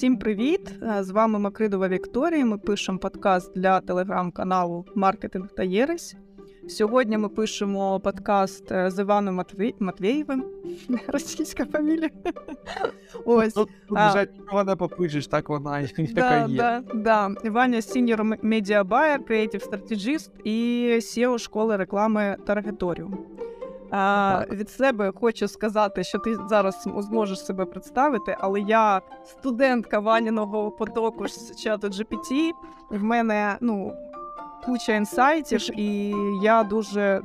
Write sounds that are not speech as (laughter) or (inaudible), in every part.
Всім привіт! Е, З вами Макридова Вікторія. Ми пишемо подкаст для телеграм-каналу Маркетинг та Єресь. Сьогодні ми пишемо подкаст е, з Іваном Матві... Матвєєвим. (laughs) Російська фамілія. (laughs) Ось. Тут, тут А. вже нічого попишеш, так вона і Да, така є. да, да. Ваня senior media buyer, creative strategist і SEO школи реклами Таргеторіум. А, від себе хочу сказати, що ти зараз зможеш себе представити, але я студентка Ваніного потоку з чату GPT. В мене ну, куча інсайтів, і я дуже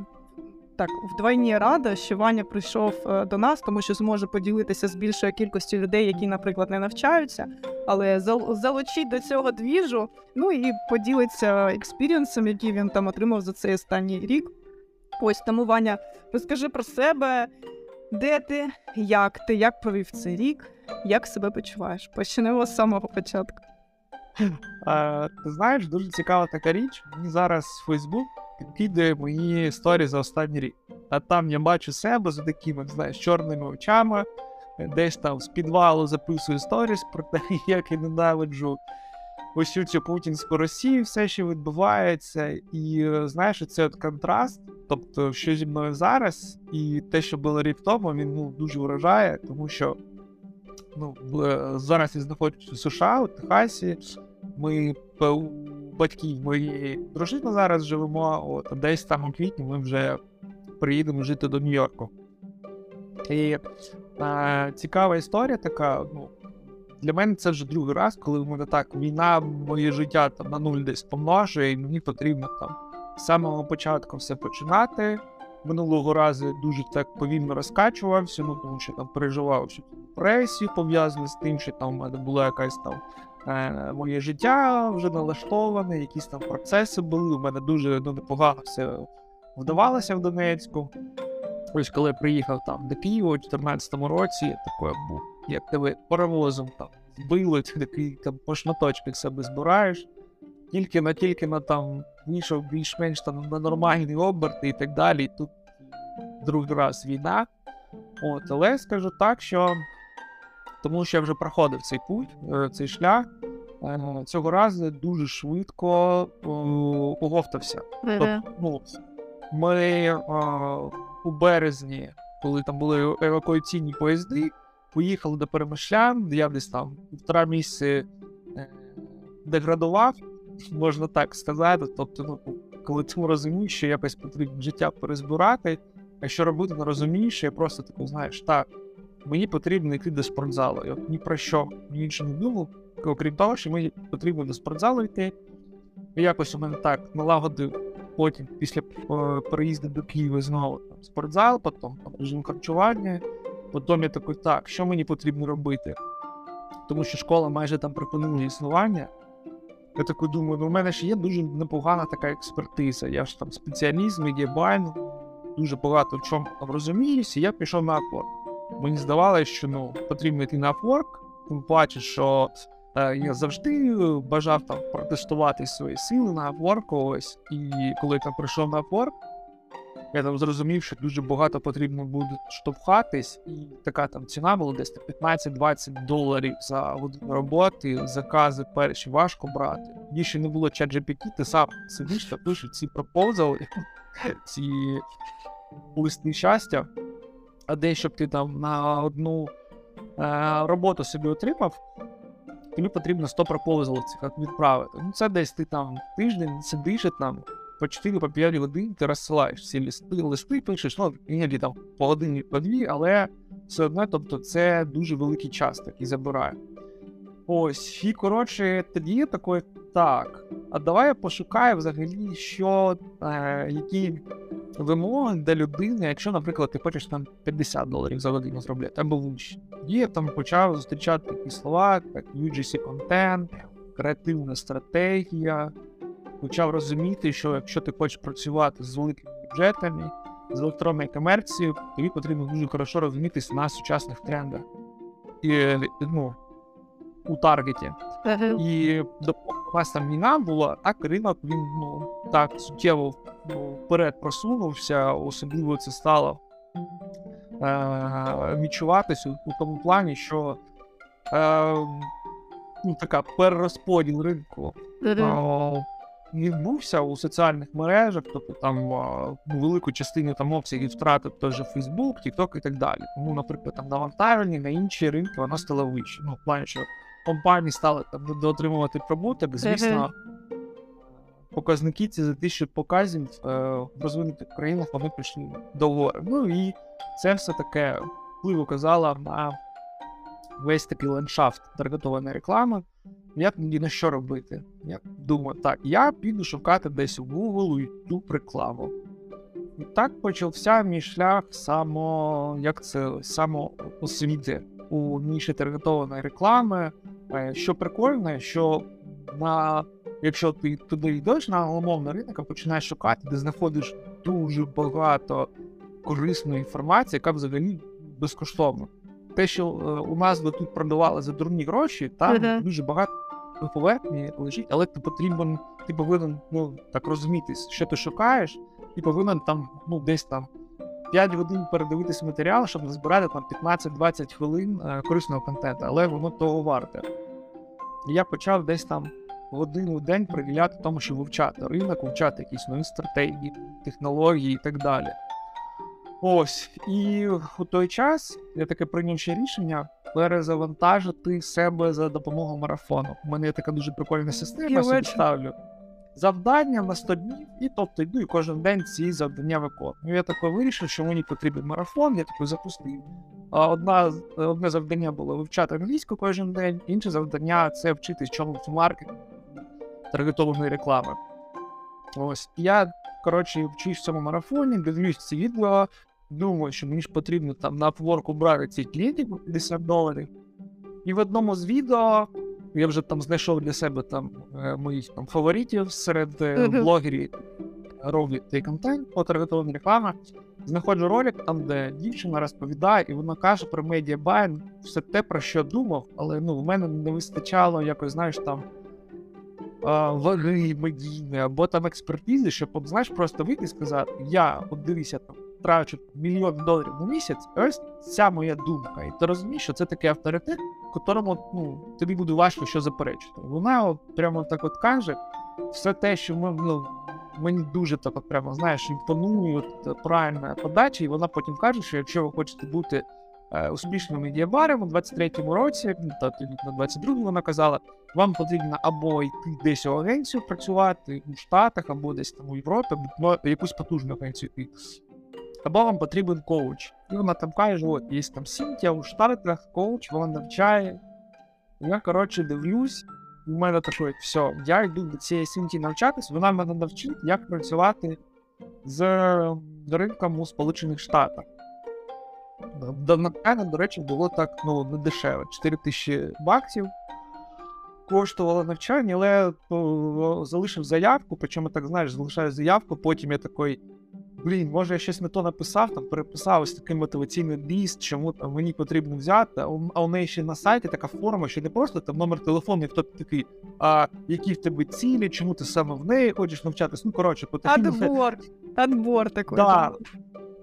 так вдвойні рада, що Ваня прийшов е, до нас, тому що зможе поділитися з більшою кількістю людей, які, наприклад, не навчаються, але зал- залучить до цього двіжу, ну і поділиться експірієнсом, який він там отримав за цей останній рік. Ось тому Ваня, розкажи про себе, де ти, як ти, як провів цей рік, як себе почуваєш? Почнемо з самого початку. А, ти знаєш, дуже цікава така річ. Мені зараз Фейсбук підкидає мої історії за останній рік. А там я бачу себе з такими, знаєш, чорними очами, десь там з підвалу записую сторіс про те, (laughs) як я ненавиджу ось цю путінську Росію, все, що відбувається. І знаєш, це от контраст. Тобто, що зі мною зараз, і те, що було рік тому, він ну, дуже вражає, тому що ну, зараз я знаходжусь у США, у Техасі. Ми батьків моєї дружини зараз живемо, от, десь там у квітні ми вже приїдемо жити до Нью-Йорку. І е, цікава історія така. Ну, для мене це вже другий раз, коли в мене так війна моє життя там на нуль десь помножує, і мені потрібно там з самого початку все починати. Минулого разу дуже так повільно розкачувався, ну тому що там переживав всю депресію пов'язану з тим, що там у мене була якась там е, моє життя вже налаштоване, якісь там процеси були. У мене дуже ну, непогано все вдавалося в Донецьку. Ось коли я приїхав там до Києва у 2014 році, я такий був, як тебе паровозом там збили, ти такий там по шматочках себе збираєш. Тільки на тільки на там вийшов більш-менш там на нормальні оберти і так далі. І тут другий раз війна. От, але я скажу так, що тому що я вже проходив цей путь, е, цей шлях. е, Цього разу дуже швидко е, оговтався. Тобто, ну, ми е, у березні, коли там були евакуаційні поїзди, поїхали до Перемишлян, я десь там півтора місяці е, деградував, (clears throat) можна так сказати. Тобто, ну, коли ти розумієш, що якось потрібно життя перезбирати, а що робити, не розумієш, я просто таку, знаєш, так, мені потрібно йти до спортзалу. От ні про що ні інше не думав, окрім того, що мені потрібно до спортзалу йти. І якось у мене так налагодив потім, після е, переїзду до Києва знову там, спортзал, потім там, режим харчування. Потім я такий, так, що мені потрібно робити? Тому що школа майже там припинила існування. Я такий думаю, ну в мене ж є дуже непогана така експертиза. Я ж там спеціаліст, медіабайн, дуже багато в чому розуміюся, і я пішов на Upwork. Мені здавалося, що ну, потрібно йти на Upwork, тим паче, що е, я завжди е, бажав там протестувати свої сили на Upwork, ось. І коли я там прийшов на Upwork, я там зрозумів, що дуже багато потрібно буде штовхатись, і така там ціна була десь 15-20 доларів за годину роботи, закази перші важко брати. Тоді ще не було чат GPT, ти сам сидиш та пишеш ці пропозали, (laughs) ці листи щастя, а де щоб ти там на одну е, роботу собі отримав, тобі потрібно 100 пропозалів цих відправити. Ну це десь ти там тиждень сидиш і там по 4 по 5 годин ти розсилаєш всі листи, листи пишеш, ну іноді там по годині, по дві, але все одно, тобто це дуже великий час такий забирає. Ось, і коротше, тоді я такий, так, а давай я пошукаю взагалі, що, е, які вимоги для людини, якщо, наприклад, ти хочеш там 50 доларів за годину зробляти, або вище. Тоді я там почав зустрічати такі слова, як UGC контент, креативна стратегія, почав розуміти, що якщо ти хочеш працювати з великими бюджетами, з електронною комерцією, тобі потрібно дуже хорошо розумітися на сучасних трендах. І, ну, у таргеті. І допоки у нас там війна була, так ринок він ну, так суттєво ну, вперед просунувся, особливо це стало е- відчуватися у тому плані, що е- ну, така перерозподіл ринку відбувся у соціальних мережах, тобто там велику частину там обсягів втратив той же Facebook, TikTok і так далі. Тому, наприклад, там навантаження на інші ринки воно стало вище. Ну, в плані, що компанії стали там доотримувати прибуток, звісно. Показники ці за тисячу показів е, в розвинутих країнах вони пішли догори. Ну і це все таке вплив оказало на весь такий ландшафт таргетованої реклами. Як мені на що робити? Я думаю, так, я піду шукати десь у Google, YouTube рекламу. І так почався мій шлях само, як це, самоосвіти у ніші таргетованої реклами. Е, Що прикольно, що на, якщо ти туди йдеш на умовний ринок, а починаєш шукати, де знаходиш дуже багато корисної інформації, яка взагалі безкоштовна. Те, що е, у нас би тут продавали за дурні гроші, там дуже багато поверхні лежить, але ти потрібен, ти повинен ну, так розумітись, що ти шукаєш, і повинен там ну, десь там 5 годин передивитись матеріал, щоб назбирати там 15-20 хвилин е, корисного контенту, але воно того варте. І я почав десь там годину в день приділяти тому, щоб вивчати ринок, вивчати якісь нові стратегії, технології і так далі. Ось, і у той час я таке прийняв ще рішення перезавантажити себе за допомогою марафону. У мене є така дуже прикольна система, я собі ставлю завдання на 100 днів, і тобто йду і кожен день ці завдання виконую. Ну, Я тако вирішив, що мені потрібен марафон, я тако запустив. Одна, одне завдання було вивчати англійську кожен день, інше завдання це вчитись чомусь маркетингу таргетованої реклами. Ось я коротше вчусь в цьому марафоні, дивлюсь ці відео, думаю, що мені ж потрібно там на Upwork брати ці клієнтів по 50 доларів. І в одному з відео я вже там знайшов для себе там е, моїх там фаворитів серед е, блогерів, які роблять цей контент по таргетованій рекламі. Знаходжу ролик, там, де дівчина розповідає, і вона каже про медіабайн все те, про що думав, але ну, в мене не вистачало якось, знаєш, там ваги медійної або там експертизи, щоб, знаєш, просто вийти і сказати: я от дивися там. Трачу мільйон доларів на місяць, ось ця моя думка. І ти розумієш, що це такий авторитет, котрому ну, тобі буде важко що заперечити. Вона от прямо так от каже, все те, що ми, ну, мені дуже так от прямо, знаєш, імпонує от, правильна подача, і вона потім каже, що якщо ви хочете бути е, успішним медіабаром у 23-му році, ну, та на 22-му вона казала, вам потрібно або йти десь у агенцію працювати у Штатах, або десь там у Європі, або якусь потужну агенцію. Або вам потрібен коуч. І вона там каже: от є там Сінтія у Штатах, коуч, вона навчає. Я, коротше, дивлюсь, у мене таке, все, я йду до цієї Сінті навчатись, вона мене навчить, як працювати з ринком у Сполучених Штатах. Давно, до речі, було так ну, не дешево. 4 тисячі баксів коштувало навчання, але о, залишив заявку, причому так знаєш, залишаю заявку, потім я такий. Блін, може я щось не то написав, там переписав ось такий мотиваційний ліст, чому там мені потрібно взяти. А у, неї ще на сайті така форма, що не просто там номер телефону, і хто такий, а які в тебе цілі, чому ти саме в неї хочеш навчатись. Ну коротше, потрібно Отбор. Отбор такий. Да.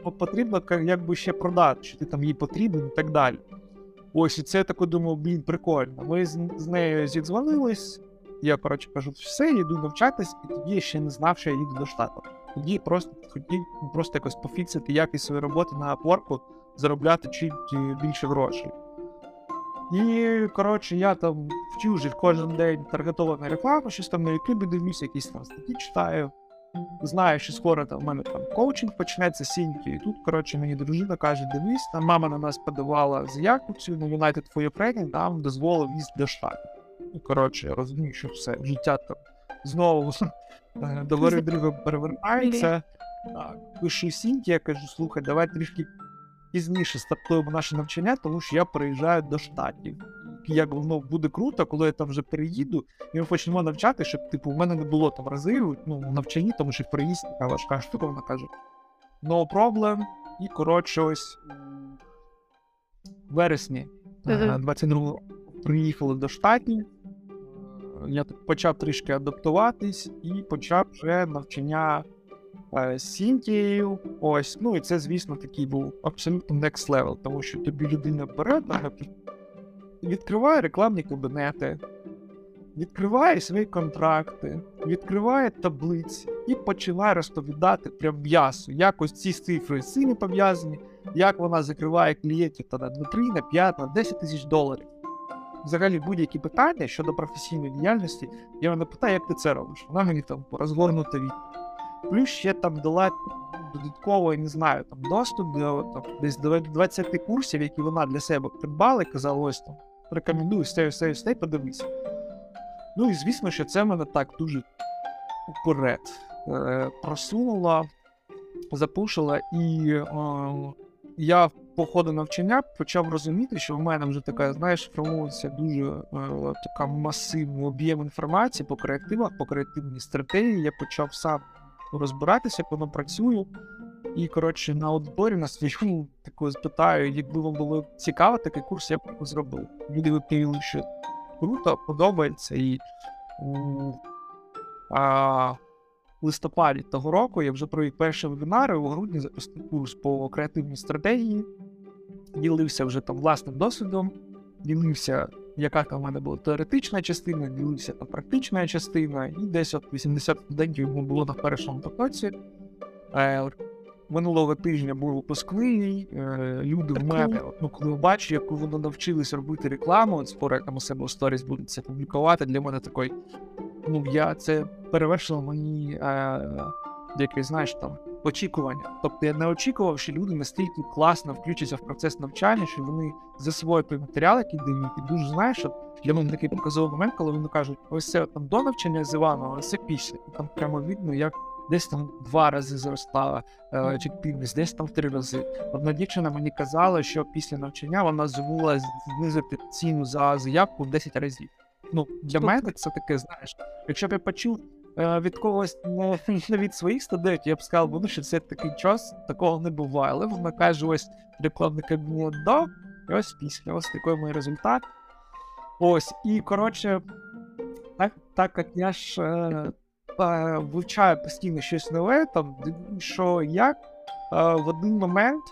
По- потрібно якби ще продати, що ти там їй потрібен і так далі. Ось і це я тако думав, блін, прикольно. Ми з, з нею зідзвонились. Я, коротше, кажу, все, йду навчатись, і тоді я ще не знав, що я їду до штату. Тоді просто хотів просто якось пофіксити якість своєї роботи на Upwork, заробляти чуть е, більше грошей. І, коротше, я там вже кожен день таргетовану рекламу, щось там на Ютубі дивлюся, якісь там статті читаю. Знаю, що скоро там в мене там коучинг почнеться сіньки. І тут, коротше, мені дружина каже: дивись, там мама на нас подавала заявку цю на United for Ukraine, нам дозволив їздити до штатів. Ну, коротше, я розумію, що все, життя там знову (laughs) е, до друга перевертається. Пишу Сіньки, я кажу, слухай, давай трішки пізніше стартуємо наше навчання, тому що я приїжджаю до штатів. Як воно буде круто, коли я там вже переїду, і ми почнемо навчати, щоб типу в мене не було там разів ну, в навчанні, тому що приїзд така важка штука, вона каже: No problem. І коротше, ось в вересні Мгм. 22 приїхали до штатів. Я почав трішки адаптуватись і почав вже навчання е, Сінтією. Ось, ну і це, звісно, такий був абсолютно next level, тому що тобі людина бере, відкриває рекламні кабінети, відкриває свої контракти, відкриває таблиці і починає розповідати прям м'ясо, як ось ці цифри цими пов'язані, як вона закриває клієнтів та на 3, на 5, на 10 тисяч доларів. Взагалі будь-які питання щодо професійної діяльності, я вона питаю, як ти це робиш. Вона мені там розгорнута від. Плюс ще там дала додатково, я не знаю, там доступ до там, десь до 20 курсів, які вона для себе придбала і казала, ось там рекомендую стей, стей, стей, подивися. Ну і звісно, що це мене так дуже вперед е, просунула, запушила, і е, я по ходу навчання почав розуміти, що в мене вже така, знаєш, формується дуже е, така масивний об'єм інформації по креативах, по креативній стратегії. Я почав сам розбиратися, воно працює. І, коротше, на аудиторії на свою таку спитаю, якби вам було цікаво такий курс, я б зробив. Люди відповіли, що круто, подобається. І а, листопаді того року я вже провів перші вебінари, у грудні запустив курс по креативній стратегії, ділився вже там власним досвідом, ділився, яка там в мене була теоретична частина, ділився там практична частина, і десь от 80 студентів йому було на першому потоці. Е, Минулого тижня був випускний. Е, люди в мене, от, ну, коли бачу, як вони навчились робити рекламу, от скоро там у себе у сторіс будуть це публікувати, для мене такий, ну я це перевершило мені е, якесь, знаєш, там очікування. Тобто я не очікував, що люди настільки класно включаться в процес навчання, що вони засвоюють той матеріал, який дають, і дуже знаєш, що для мене такий показовий момент, коли вони кажуть, ось це там до навчання з Іваном, а це після. І там прямо видно, як десь там два рази зростала е, чекпільність, десь там в три рази. Одна дівчина мені казала, що після навчання вона забула знизити ціну за заявку в 10 разів. Ну, для Тобто- мене це таке, знаєш, якщо б я почув е, від когось не, (laughs) не від своїх студентів, я б сказав, ну, що це такий час, такого не буває. Але вона каже, ось рекламний кабінет до, і ось після, ось такий мій результат. Ось, і коротше, так, так як я ж е, е, вивчаю постійно щось нове, там, що як е, в один момент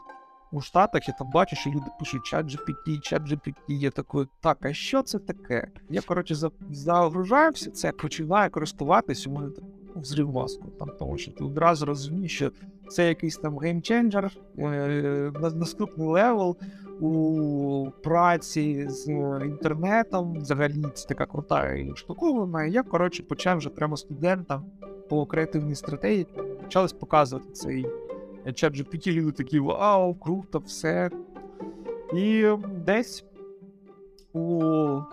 у Штатах я там бачу, що люди пишуть чат GPT, чат GPT, я такий, так, а що це таке? Я, коротше, загружаюся це, починаю користуватись, у мене так ну, взрыв мозку, там, тому що ти одразу розумієш, що це якийсь там game changer, е, наступний level у праці з інтернетом, взагалі це така крута штуковина. Я, коротше, почав вже прямо студентам по креативній стратегії почались показувати цей чат GPT, люди такі вау, круто, все. І десь у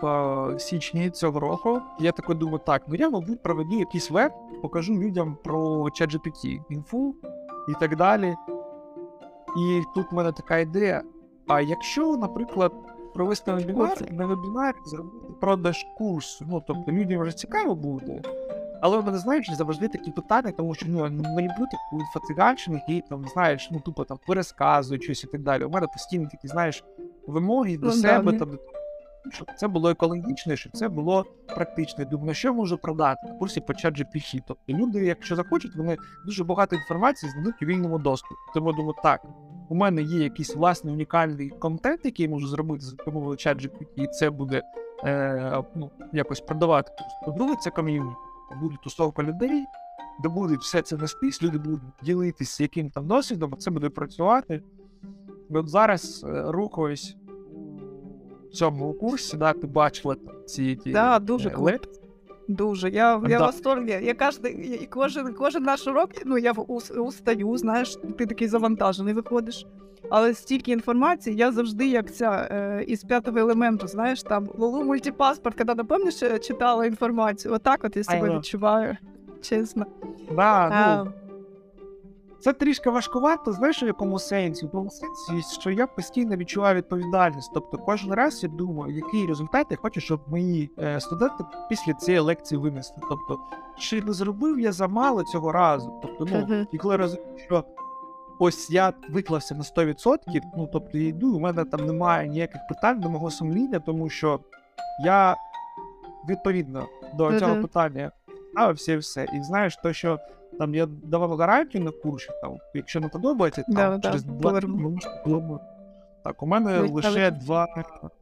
е, січні цього року я тако думаю, так, ну я, мабуть, проведу якийсь веб, покажу людям про ChatGPT, інфу і так далі. І тут в мене така ідея. А якщо, наприклад, провести вебінар, на вебінарі зробити продаж курсу, ну тобто людям вже цікаво буде. Але в мене, знаєш, завжди такі питання, тому що ну, не люблю таку інфотиганщину, які там, знаєш, ну тупо там пересказують щось і так далі. У мене постійно такі, знаєш, вимоги до Ну, себе, да, там, щоб це було екологічно, щоб це було практично. Я Думаю, що можу продати на курсі по ChatGPT. Тобто люди, якщо захочуть, вони дуже багато інформації знайдуть у вільному доступі. Тому я думаю, так, у мене є якийсь власний унікальний контент, який я можу зробити за допомогою ChatGPT, і це буде е, ну, якось продавати. По-друге, це ком'юніті. Буде тусовка людей, де буде все це вестись, люди будуть ділитися яким там досвідом, а це буде працювати. І от зараз е, рухаюсь у цьому курсі, да, ти бачила ці ті, Да, дуже е, круто. Дуже. Я, я Да. в восторгі. Я кожен, кожен, кожен наш урок, ну я в- устаю, знаєш, ти такий завантажений виходиш. Але стільки інформації, я завжди, як ця е, із п'ятого елементу, знаєш, там Лулу мультипаспорт, коли напевниш, е, читала інформацію. Отак от я себе відчуваю. Чесно. Да, А, ну, це трішки важкувато, знаєш, у якому сенсі? В тому сенсі, що я постійно відчуваю відповідальність. Тобто кожен раз я думаю, який результат я хочу, щоб мої е, студенти після цієї лекції винесли. Тобто, чи не зробив я замало цього разу? Тобто, ну, і коли розумію, що ось я виклався на 100%, ну тобто я йду, у мене там немає ніяких питань до мого сумління, тому що я відповідно до цього Мгм. питання ставився і все. І знаєш, то, що там я давав гарантію на курсі, там, якщо не подобається, там, да, через два поверну. було так. У мене Ой, лише але- два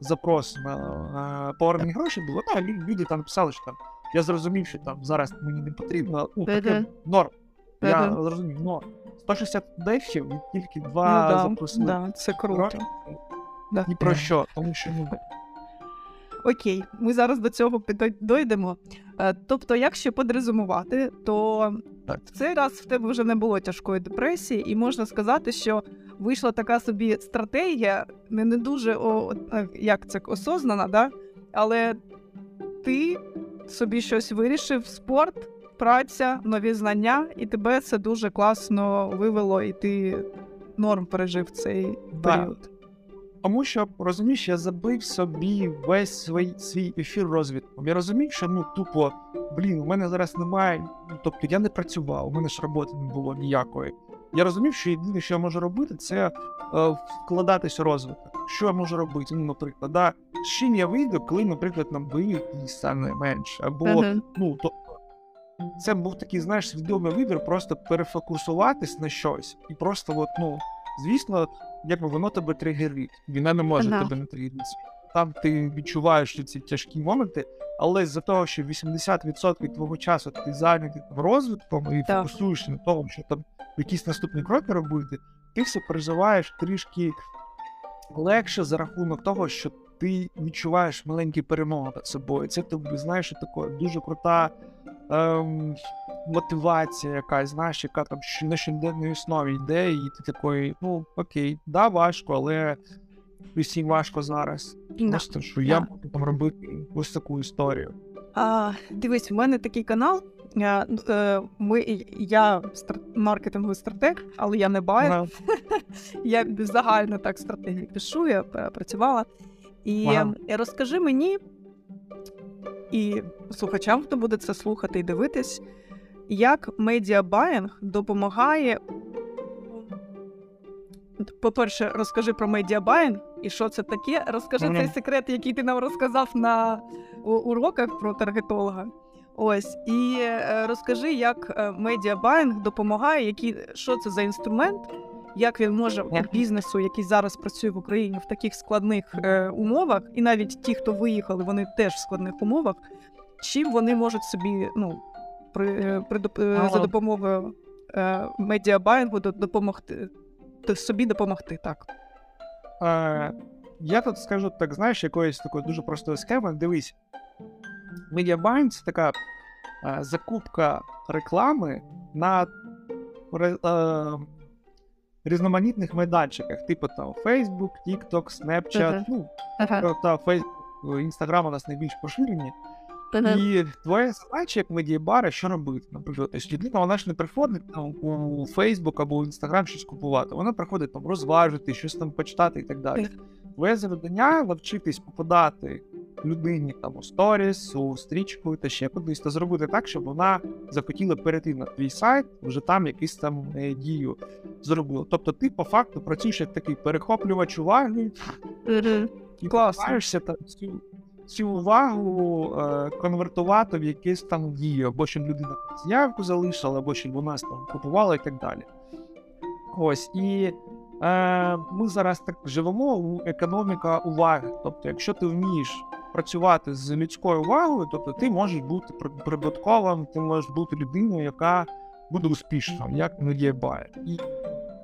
запроси на е, повернення грошей було. Ну, лю- люди там писали, що там я зрозумів, що там зараз мені не потрібно. Ну, таке норм. Я зрозумів, норм. 160 дефів і тільки Ну, два да, запросили. да, це круто. Да. Ні про що, тому що ну, (laughs) Окей, ми зараз до цього дойдемо. Е, Тобто, якщо підрезумувати, то Так. в цей раз в тебе вже не було тяжкої депресії, і можна сказати, що вийшла така собі стратегія, не, не дуже о, е, як це осознана, да? але ти собі щось вирішив, спорт, праця, нові знання, і тебе це дуже класно вивело, і ти норм пережив цей Да. період. Тому що розумієш, я забив собі весь свій, свій ефір розвідком. Я розумів, що ну тупо, блін, у мене зараз немає. Ну, тобто я не працював, у мене ж роботи не було ніякої. Я розумів, що єдине, що я можу робити, це е, вкладатись у розвиток. Що я можу робити? Ну, наприклад, да, з чим я вийду, коли, наприклад, нам бойовик стане менше, або Мгм. ну то. Це був такий, знаєш, свідомий вибір, просто перефокусуватись на щось. І просто, от, ну, звісно, якби воно тебе тригерить. Війна не може Ага. тебе не тригерити. Там ти відчуваєш ці тяжкі моменти, але з-за того, що 80% твого часу ти зайнятий розвитком і Так. фокусуєшся на тому, що там якісь наступні кроки робити, ти все переживаєш трішки легше за рахунок того, що ти відчуваєш маленькі перемоги над собою. Це тобі, знаєш, таке дуже крута ем, мотивація якась, знаєш, яка там на щоденній основі йде, і ти такий, ну окей, да, важко, але усім важко зараз. Да. Просто що я Да. можу там робити ось таку історію. А, дивись, в мене такий канал. е, е, Ми, я маркетинговий стратег, але я не байер. Ага. (laughs) Я загально так стратегії пишу, я працювала. І е, розкажи мені і слухачам, хто буде це слухати і дивитись, як медіабаїнг допомагає. По-перше, розкажи про медіабаїнг і що це таке. Розкажи Мгм. цей секрет, який ти нам розказав на уроках про таргетолога. Ось і е, розкажи, як е, медіабаїнг допомагає, які що це за інструмент, як він може бізнесу, який зараз працює в Україні в таких складних е, умовах, і навіть ті, хто виїхали, вони теж в складних умовах. Чим вони можуть собі ну при, е, при доп- е, за допомогою е, медіабаїнгу допомогти собі допомогти так. Е, я тут скажу так, знаєш, якоїсь такої дуже простої схеми. Дивись, Mediabind — це така е, закупка реклами на е, різноманітних майданчиках, типу там Facebook, TikTok, Snapchat, Мгм. ну, Ага. та Facebook, Instagram у нас найбільш поширені. І твоя задача як медіабара, що робити? Наприклад, людина вона ж не приходить там у Facebook або в Instagram щось купувати. Вона приходить там розважити, щось там почитати і так далі. Твоє завдання навчитись попадати людині там у сторіс, у стрічку та ще кудись, та зробити так, щоб вона захотіла перейти на твій сайт, вже там якусь там е, дію зробила. Тобто ти по факту працюєш як такий перехоплювач уваги, і намагаєшся там цю, цю увагу е, конвертувати в якесь там дію, або щоб людина заявку залишила, або щоб вона там купувала і так далі. Ось і е, ми зараз так живемо економіка уваги. Тобто, якщо ти вмієш працювати з людською увагою, тобто ти можеш бути при- прибутковим, ти можеш бути людиною, яка буде успішна, як медіабайер. І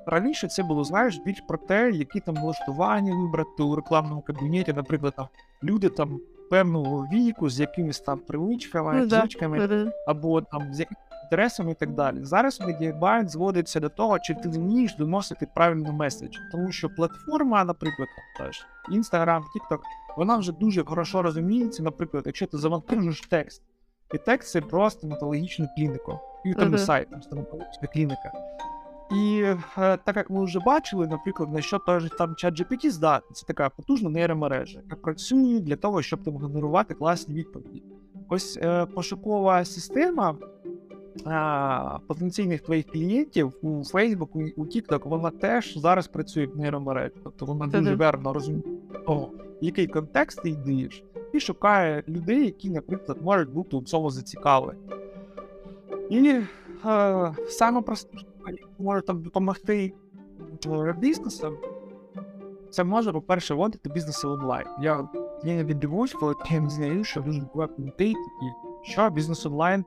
раніше це було, знаєш, більш про те, які там влаштування вибрати у рекламному кабінеті, наприклад, там люди там певного віку з якимись там привичками, Ну да. звичками, або там з якимись інтересами і так далі. Зараз медіабайт зводиться до того, чи ти вмієш доносити правильний меседж. Тому що платформа, наприклад, теж Instagram, TikTok, вона вже дуже хорошо розуміється. Наприклад, якщо ти завантажиш текст, і текст це просто стоматологічну клініку, і там Мгм. сайт, там стоматологічна клініка. І е, так як ми вже бачили, наприклад, на що той же там ChatGPT здатний, це така потужна нейромережа, яка працює для того, щоб там генерувати класні відповіді. Ось е, пошукова система а, потенційних твоїх клієнтів у Facebook, у- у TikTok, вона теж зараз працює як нейромережа. Тобто вона дуже Мгм. верно розуміє, того, який контекст ти даєш, і шукає людей, які, наприклад, можуть бути у цьому зацікавлені. І е, саме просте, що може там допомогти е, бізнесам, це може, по-перше, вводити бізнеси онлайн. Я, я не дивуюсь, коли я не знаю, що дуже багато людей такі, що бізнес онлайн,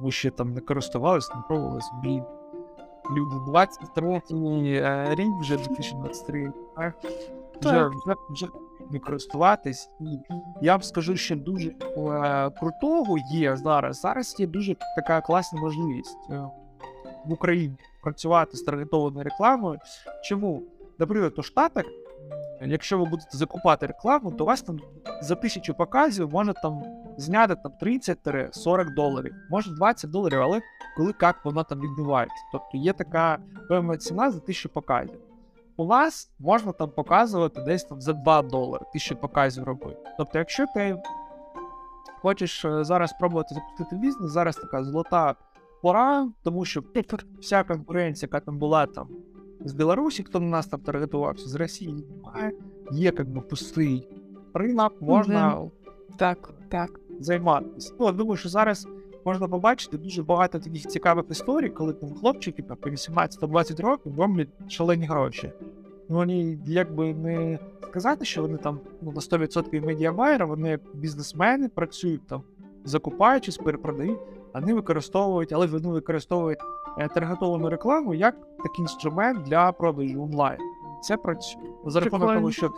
ви ще там не користувалися, не пробувалися, блін. Люди 23 е, рік, вже 2023, а вже, вже, вже не користуватись. І я б скажу, що дуже е, крутого є зараз. Зараз є дуже така класна можливість е, в Україні працювати з таргетованою рекламою. Чому? Наприклад, у Штатах, якщо ви будете закупати рекламу, то у вас там за тисячу показів може там зняти там 30-40 доларів, може 20 доларів, але коли як воно там відбувається. Тобто є така певна ціна за тисячу показів. У нас можна там показувати десь там за 2 долари тисячу показів робити. Тобто, якщо ти хочеш е, зараз спробувати запустити бізнес, зараз така золота пора, тому що вся конкуренція, яка там була там з Білорусі, хто на нас там таргетувався, з Росії немає, є як би пустий ринок, можна Так, так. Займатися. Ну, я думаю, що зараз можна побачити дуже багато таких цікавих історій, коли там хлопчики там, по 18-20 років роблять шалені гроші. Ну, вони якби не сказати, що вони там ну, на 100% медіабайери, вони як бізнесмени працюють там, закупаючись, перепродають, вони використовують, але вони використовують е, таргетовану рекламу як такий інструмент для продажу онлайн. Це працює за рахунок того, що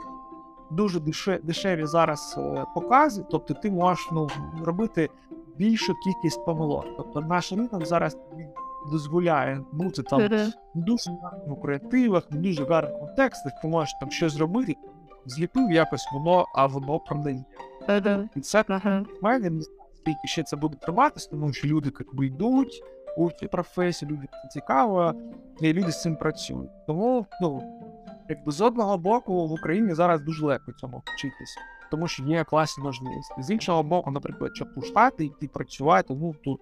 дуже деше- дешеві зараз е, покази, тобто ти можеш ну, робити більшу кількість помилок. Тобто наш ринок зараз дозволяє бути там Мгм. дуже гарних креативах, в дуже гарних контекстах, ти можеш там щось зробити, зліпив якось воно, а воно продає. І це в мене не скільки ще це буде триватися, тому що люди якби йдуть у цю професію, люди це цікаво, і люди з цим працюють. Тому, ну, якби з одного боку в Україні зараз дуже легко цьому вчитися, тому що є класні можливості. З іншого боку, наприклад, щоб у Штати йти працювати, ну тут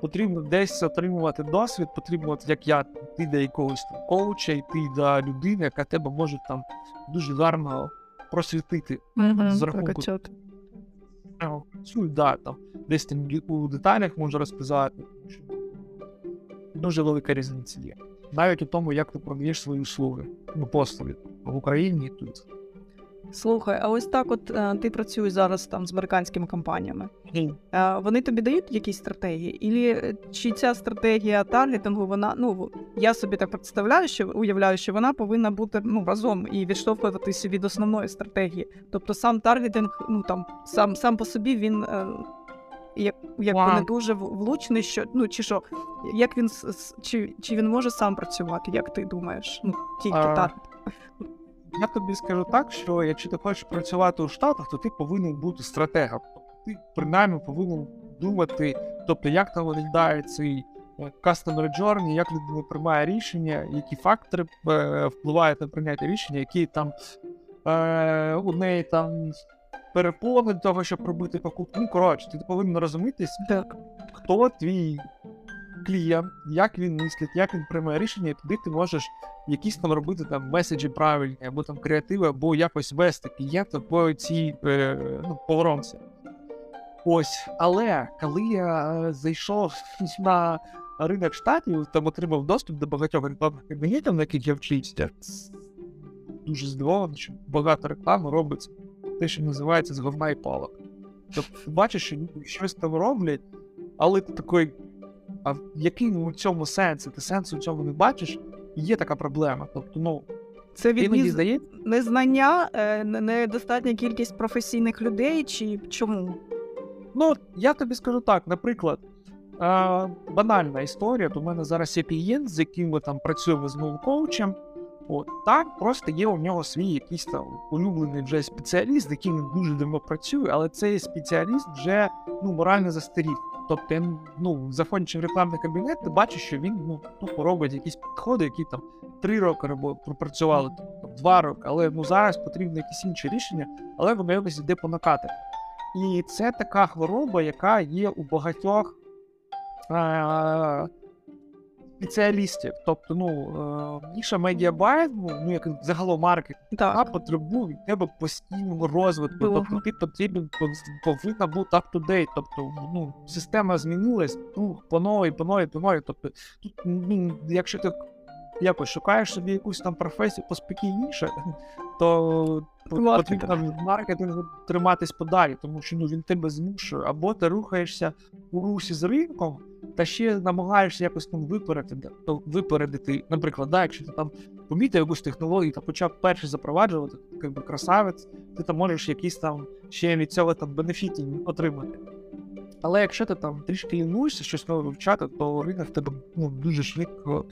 потрібно десь отримувати досвід, потрібно, от як я, йти до якогось там коуча, йти до людини, яка тебе може там дуже гарно просвітити Мгм. З рахунку? Ну, да, там, десь там у деталях можу розказати. Дуже велика різниця є. Навіть у тому, як ти продаєш свої услуги, ну, послуги в Україні і тут. Слухай, а ось так, от е, ти працюєш зараз там з американськими компаніями. Е, Вони тобі дають якісь стратегії? Ілі е, чи ця стратегія таргетингу, вона ну я собі так представляю, що уявляю, що вона повинна бути ну разом і відштовхуватися від основної стратегії. Тобто сам таргетинг, ну там сам сам по собі він. Е, Як, якби не дуже влучний, що ну чи що, як він чи, чи він може сам працювати, як ти думаєш? Ну тільки А, таргет. Я тобі скажу так, що якщо ти хочеш працювати у Штатах, то ти повинен бути стратегом. Ти принаймні повинен думати, тобто як там виглядає цей е, customer journey, як людина приймає рішення, які фактори е, впливають на прийняття рішення, які там е, у неї там перепони до того, щоб робити покупку. Ну, коротше, ти повинен розумітись, Так. хто твій клієнт, як він мислить, як він приймає рішення, і туди ти можеш якісь там робити там меседжі правильні, або там креативи, або якось вести клієнта по цій е, ну, поворонці. Ось, але коли я е, зайшов (laughs) на ринок штатів, там отримав доступ до багатьох рекламних кабінетів, на яких я вчився. Дуже здивований, що багато реклами робиться те, що називається з говна і палок. Тобто ти бачиш, що щось там роблять, але ти такий, а в який у цьому сенс? Ти сенсу в цьому не бачиш? І є така проблема. Тобто, ну, Це від здається, незнання, е, недостатня кількість професійних людей, чи чому? Ну, я тобі скажу так, наприклад, банальна історія. То в мене зараз є клієнт, з яким ми там працюємо з моїм коучем. От так, просто є у нього свій якийсь там улюблений вже спеціаліст, з яким він дуже давно працює, але цей спеціаліст вже ну, морально застарів. Тобто, ну, заходячи в рекламний кабінет, ти бачиш, що він ну, тупо робить якісь підходи, які там три роки робо- пропрацювали, там, два роки, але ну, зараз потрібно якісь інші рішення, але воно якось йде по накатах. І це така хвороба, яка є у багатьох е- спеціалістів. Тобто, ну, е- ніша медіабайт, ну, ну, як загалом маркетинг, вона потребує від тебе постійного розвитку. Тобто ти потрібен пов- повинна бути up-to-date. Тобто, ну, система змінилась, ну, по новій, по новій, по новій. Тобто, тут, ну, якщо ти якось шукаєш собі якусь там професію поспокійніше, (laughs) то потрібно від маркетингу триматись подалі, тому що ну, він тебе змушує, або ти рухаєшся у русі з ринком, та ще намагаєшся якось там випередити, випередити, наприклад, да, якщо ти там помітив якусь технологію та почав перший запроваджувати, якби красавець, ти там можеш якісь там ще від цього там бенефіти отримати. Але якщо ти там трішки лінуєшся щось нове вивчати, то ринок тебе ну, дуже швидко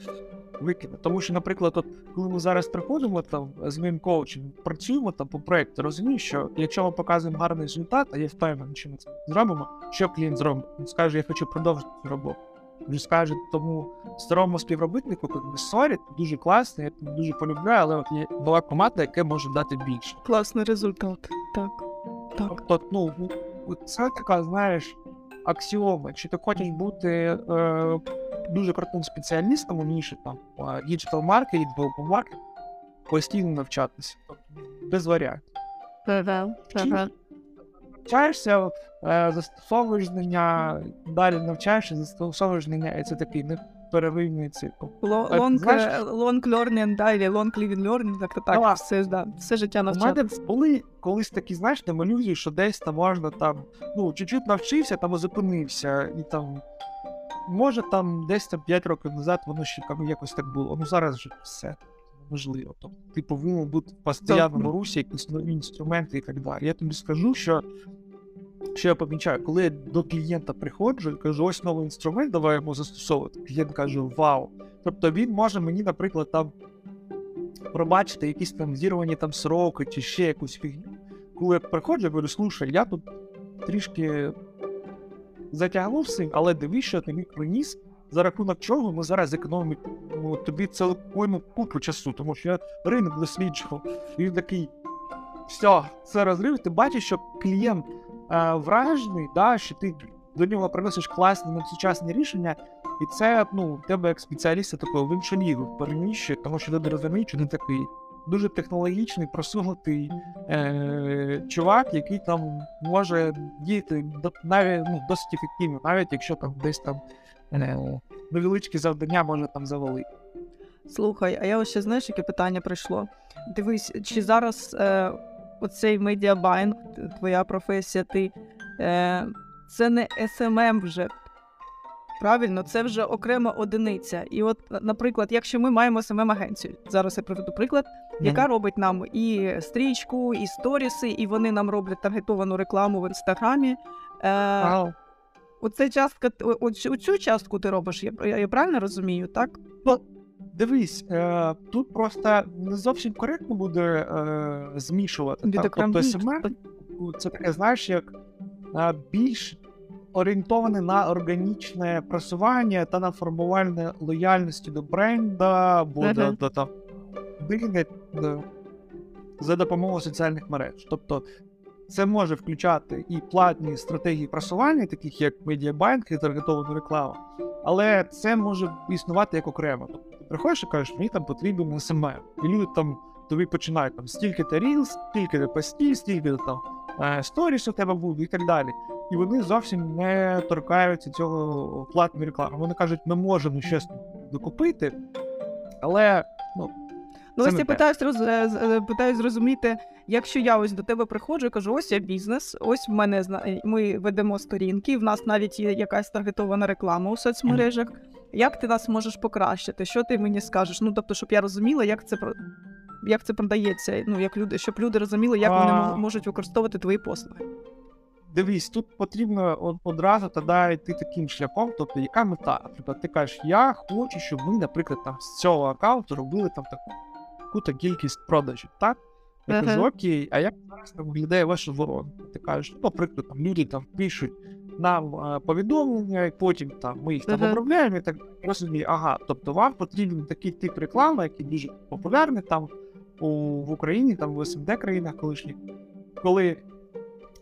викине. Тому що, наприклад, от, коли ми зараз приходимо там з моїм коучем, працюємо там по проєкту, розумію, що якщо ми показуємо гарний результат, а я впевнений, що ми це зробимо, що клієнт зробить? Він скаже, я хочу продовжити цю роботу. Він скаже тому старому співробітнику, якби sorry, дуже класний, я дуже полюбляю, але от є була команда, яка може дати більше. Класний результат. Так. Так. Тобто, ну, це така, знаєш, аксіома. чи ти хочеш бути е, дуже крутим спеціалістом у ніші, там, digital developer маркетинг, постійно навчатися. Тобто, без варіантів. Навчаєшся, е, застосовуєш знання, далі навчаєшся, застосовуєш знання, і це такий непереривний цикл. Е, Long, знаєш- е, long long living learning, так, так, Ну, а- все, да, все життя У мене були колись такі, знаєш, там ілюзії, що десь там можна там, ну, чуть-чуть навчився, там зупинився, і там. Може, там десь там 5 років назад воно ще там якось так було. Ну зараз вже все можливо. Тобто ти повинен бути в постійному русі, якісь нові інструменти і так далі. Я тобі скажу, що, що я помічаю, коли я до клієнта приходжу і кажу, ось новий інструмент, давай йому застосовувати. Клієнт каже, вау. Тобто він може мені, наприклад, там пробачити якісь там зірвані там сроки чи ще якусь фігню. Коли я приходжу, я говорю, слушай, я тут трішки затягнув цим, але дивись, що ти мені приніс, за рахунок чого ми зараз економимо ну, тобі цілком купу часу, тому що я ринок досліджував. І він такий. Все, це розрив. Ти бачиш, що клієнт вражений, да, що ти до нього приносиш класні ну, сучасні рішення, і це ну, тебе як спеціаліста такого в іншу лігу переміщує, тому що ти розумієш, що ти такий дуже технологічний, просунутий е, чувак, який там може діяти до- навіть ну, досить ефективно, навіть якщо там десь там е, невеличкі завдання може там завалити. Слухай, а я ось ще знаєш, яке питання прийшло. Дивись, чи зараз е, оцей медіабайн, твоя професія, ти е, це не SMM вже. Правильно, це вже окрема одиниця. І от, наприклад, якщо ми маємо smm агенцію зараз я приведу приклад, яка робить нам і стрічку, і сторіси, і вони нам роблять таргетовану рекламу в інстаграмі. Е, Ага. оце частка, о- оцю частку ти робиш, я, я, я правильно розумію, так? Дивись, е, тут просто не зовсім коректно буде е, змішувати. Так, тобто СМР це таке, знаєш, як е, більш орієнтоване на органічне просування та на формування лояльності до бренда, або до, Мгм. до там бренда, до- за допомогою соціальних мереж. Тобто це може включати і платні стратегії просування, таких як медіабанк і таргетовану рекламу, але це може існувати як окремо. Тобто ти приходиш і кажеш, мені там потрібен СММ. І люди там тобі починають там стільки то Reels, стільки то постів, стільки там е, сторіс у тебе буде і так далі. І вони зовсім не торкаються цього платної реклами. Вони кажуть, ми можемо щось докупити, але ну, Ну, ось я питаюсь, роз, е, е, питаюсь зрозуміти, якщо я ось до тебе приходжу і кажу, ось я бізнес, ось в мене е, ми ведемо сторінки, в нас навіть є якась таргетована реклама у соцмережах. Як ти нас можеш покращити? Що ти мені скажеш? Ну тобто, щоб я розуміла, як це як це продається, ну як люди, щоб люди розуміли, як вони можуть використовувати твої послуги. дивись, тут потрібно одразу тоді йти таким шляхом. Тобто, яка мета? Наприклад, ти кажеш, я хочу, щоб ми, наприклад, там з цього аккаунту робили там таку таку кількість продажів, так? Я кажу, окей, а як зараз там виглядає ваша воронка? Ти кажеш, ну, наприклад, там люди там пишуть нам е, повідомлення, і потім там ми їх там Ага. обробляємо і так розумію, ага, тобто вам потрібен такий тип реклами, який дуже популярний там у, в Україні, там в СМД країнах колишніх, коли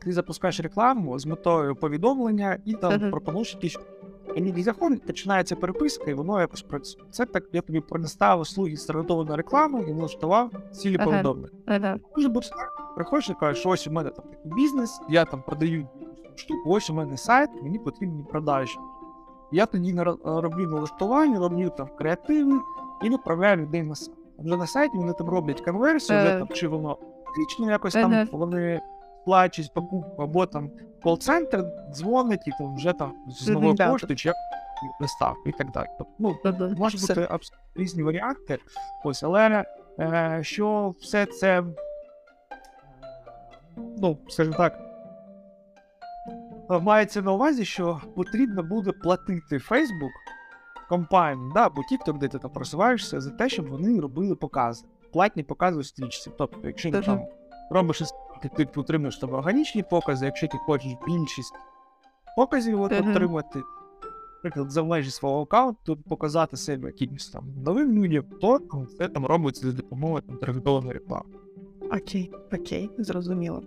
ти запускаєш рекламу з метою повідомлення і там Ага. пропонуєш якісь. І люди заходять, починається переписка, і воно якось працює. Це так, я тобі предоставив услуги з таргетованої реклами і влаштував цілі Ага. повідомлення. Може бути так, приходиш і кажеш, ось у мене там бізнес, я там продаю штуку, ось у мене сайт, мені потрібні продажі. Я тоді роблю налаштування, роблю там креативи, і відправляє людей на сайт. Вже на сайті вони там роблять конверсію, вже Е. там чи воно фізично якось там вони плачуть покупку, або там кол-центр дзвонить і там вже там з новою поштою чи листав і так далі. Тобто, ну, може Все. бути абсолютно різні варіанти. Ось, але е, що все це, ну, скажімо так, мається на увазі, що потрібно буде платити Facebook компанії, да, або TikTok, де ти там просуваєшся, за те, щоб вони робили покази. Платні покази у стрічці. Тобто, якщо ти там робиш ти, ти отримуєш там органічні покази, якщо ти хочеш більшість показів от, отримати, наприклад, за межі свого аккаунту показати себе якимось там новим людям, то це там робиться за допомогою там таргетованої реклами. Окей, окей, зрозуміло.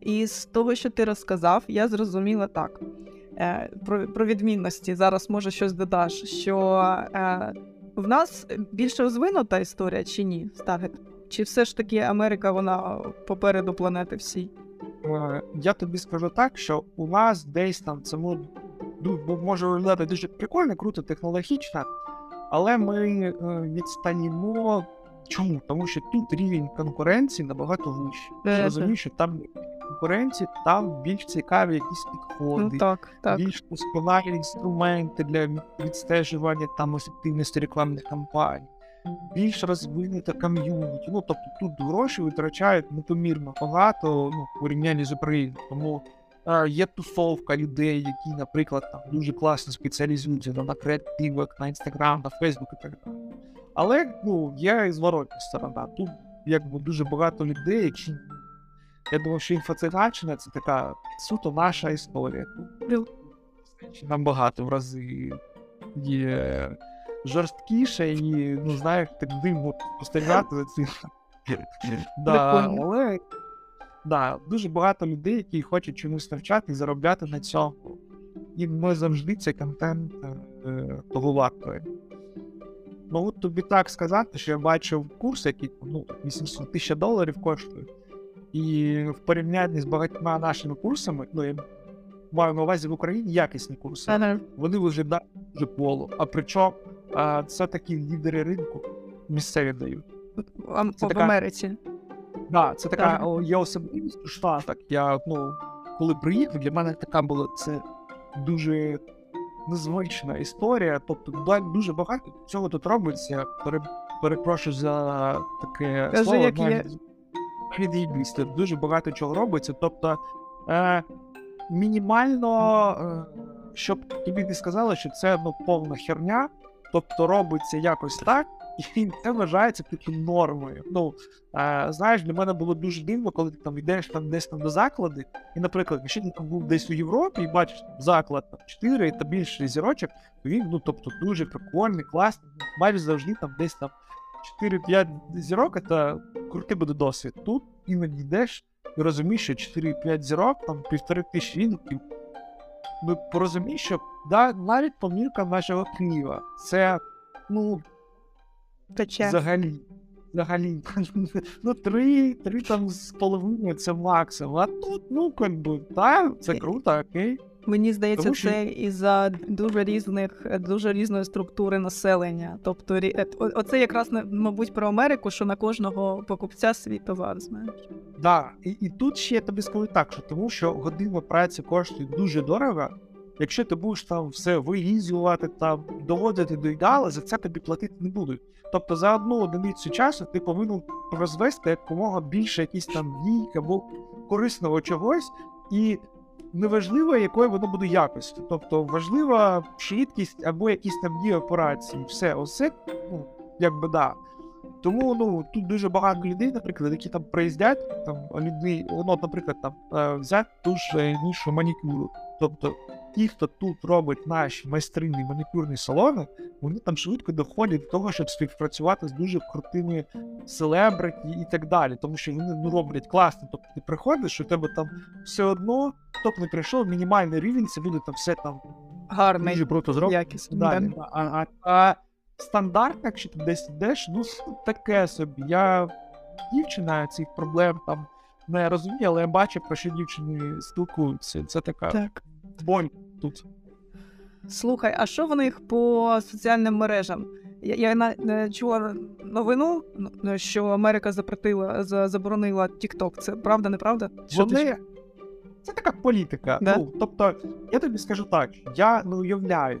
І з того, що ти розказав, я зрозуміла так. Е, про, про відмінності зараз може щось додаш, що е, в нас більше розвинута історія чи ні, Старгет? Чи все ж таки Америка, вона попереду планети всій? Е, Я тобі скажу так, що у нас десь там це бо може виглядати дуже прикольно, круто, технологічно, але ми е, відстанемо. Чому? Тому що тут рівень конкуренції набагато вищий. Е, розумієш, що там конкуренції, там більш цікаві якісь Ну підходи, так, так. більш досконалі інструменти для відстежування там ефективності рекламних кампаній, більш розвинута ком'юніті. Ну тобто тут гроші витрачають непомірно багато ну, в порівнянні з Україною. Тому е, є тусовка людей, які, наприклад, там дуже класно спеціалізуються на креативах, на інстаграм, на Фейсбук і так далі. Але ну, є і зворотня сторона. Тут якби дуже багато людей, які. Я думав, що інфоциганщина це така суто наша історія. Тут набагато в рази є жорсткіше і, ну, знаєш, так дивно спостерігати за цим. да, але да, дуже багато людей, які хочуть чомусь навчати і заробляти на цьому. І ми завжди цей контент е, того вартує. Ну, от тобі так сказати, що я бачив курс, який ну, 800 тисяч доларів коштує. І в порівнянні з багатьма нашими курсами, ну я маю на увазі в Україні якісні курси, вони виглядають дуже поло. А причому а, це такі лідери ринку місцеві дають. Це в така- Америці. Да, це така Так. є особливість у Штатах. Я ну, коли приїхав, для мене така була це дуже незвична історія. Тобто, дуже багато цього тут робиться. Пере, перепрошую за таке Кажи, слово. як є. Дуже багато чого робиться. Тобто, е, мінімально, е, щоб тобі не сказали, що це ну, повна херня. Тобто робиться якось так, і (laughs) це вважається типу нормою. Ну, е, знаєш, для мене було дуже дивно, коли ти там йдеш там десь там до заклади, і, наприклад, якщо ти там був десь у Європі і бачиш заклад там 4 та більше зірочок, то він ну, тобто, дуже прикольний, класний, майже завжди там десь там 4-5 зірок, це крутий буде досвід. Тут іноді йдеш і розумієш, що 4-5 зірок, там півтори тисячі відгуків. Ну, порозумій, що да, навіть помірка нашого Києва. Це, ну, Тече. взагалі. Взагалі. ну, три, три там з половиною це максимум. А тут, ну, как би, так, це круто, окей. Мені здається, Тому що- це із-за дуже різних, дуже різної структури населення. Тобто, рі- е, оце якраз мабуть про Америку, що на кожного покупця свій товар, знаєш. Да, і, і тут ще я тобі скажу так, що тому що година праці коштує дуже дорого. Якщо ти будеш там все виїздювати, там доводити до ідеалу, за це тобі платити не будуть. Тобто за одну одиницю часу ти повинен розвести якомога більше якісь там дій або корисного чогось, і неважливо, якою воно буде якості. Тобто важлива швидкість або якісь там дії операції. Все, оце, ну, якби да. Тому ну тут дуже багато людей, наприклад, які там приїздять, там люди, воно, наприклад, там е, взяти ту ж е, нішу манікюру. Тобто ті, хто тут робить наші майстринні манікюрні салони, вони там швидко доходять до того, щоб співпрацювати з дуже крутими селебриті і так далі. Тому що вони ну, роблять класно. Тобто ти приходиш, у тебе там все одно, хто б не прийшов, мінімальний рівень, це буде там все там Гарний, дуже круто зроблено далі. да. А, а, а стандарт, якщо ти десь йдеш, ну таке собі. Я дівчина цих проблем там не розумію, але я бачу, про що дівчини спілкуються. Це така Так. боль тут. Слухай, а що в них по соціальним мережам? Я, я на, чула новину, ну, що Америка запретила, заборонила TikTok. Це правда, неправда? Що ти Це така політика. Да? Ну, тобто, я тобі скажу так: я не уявляю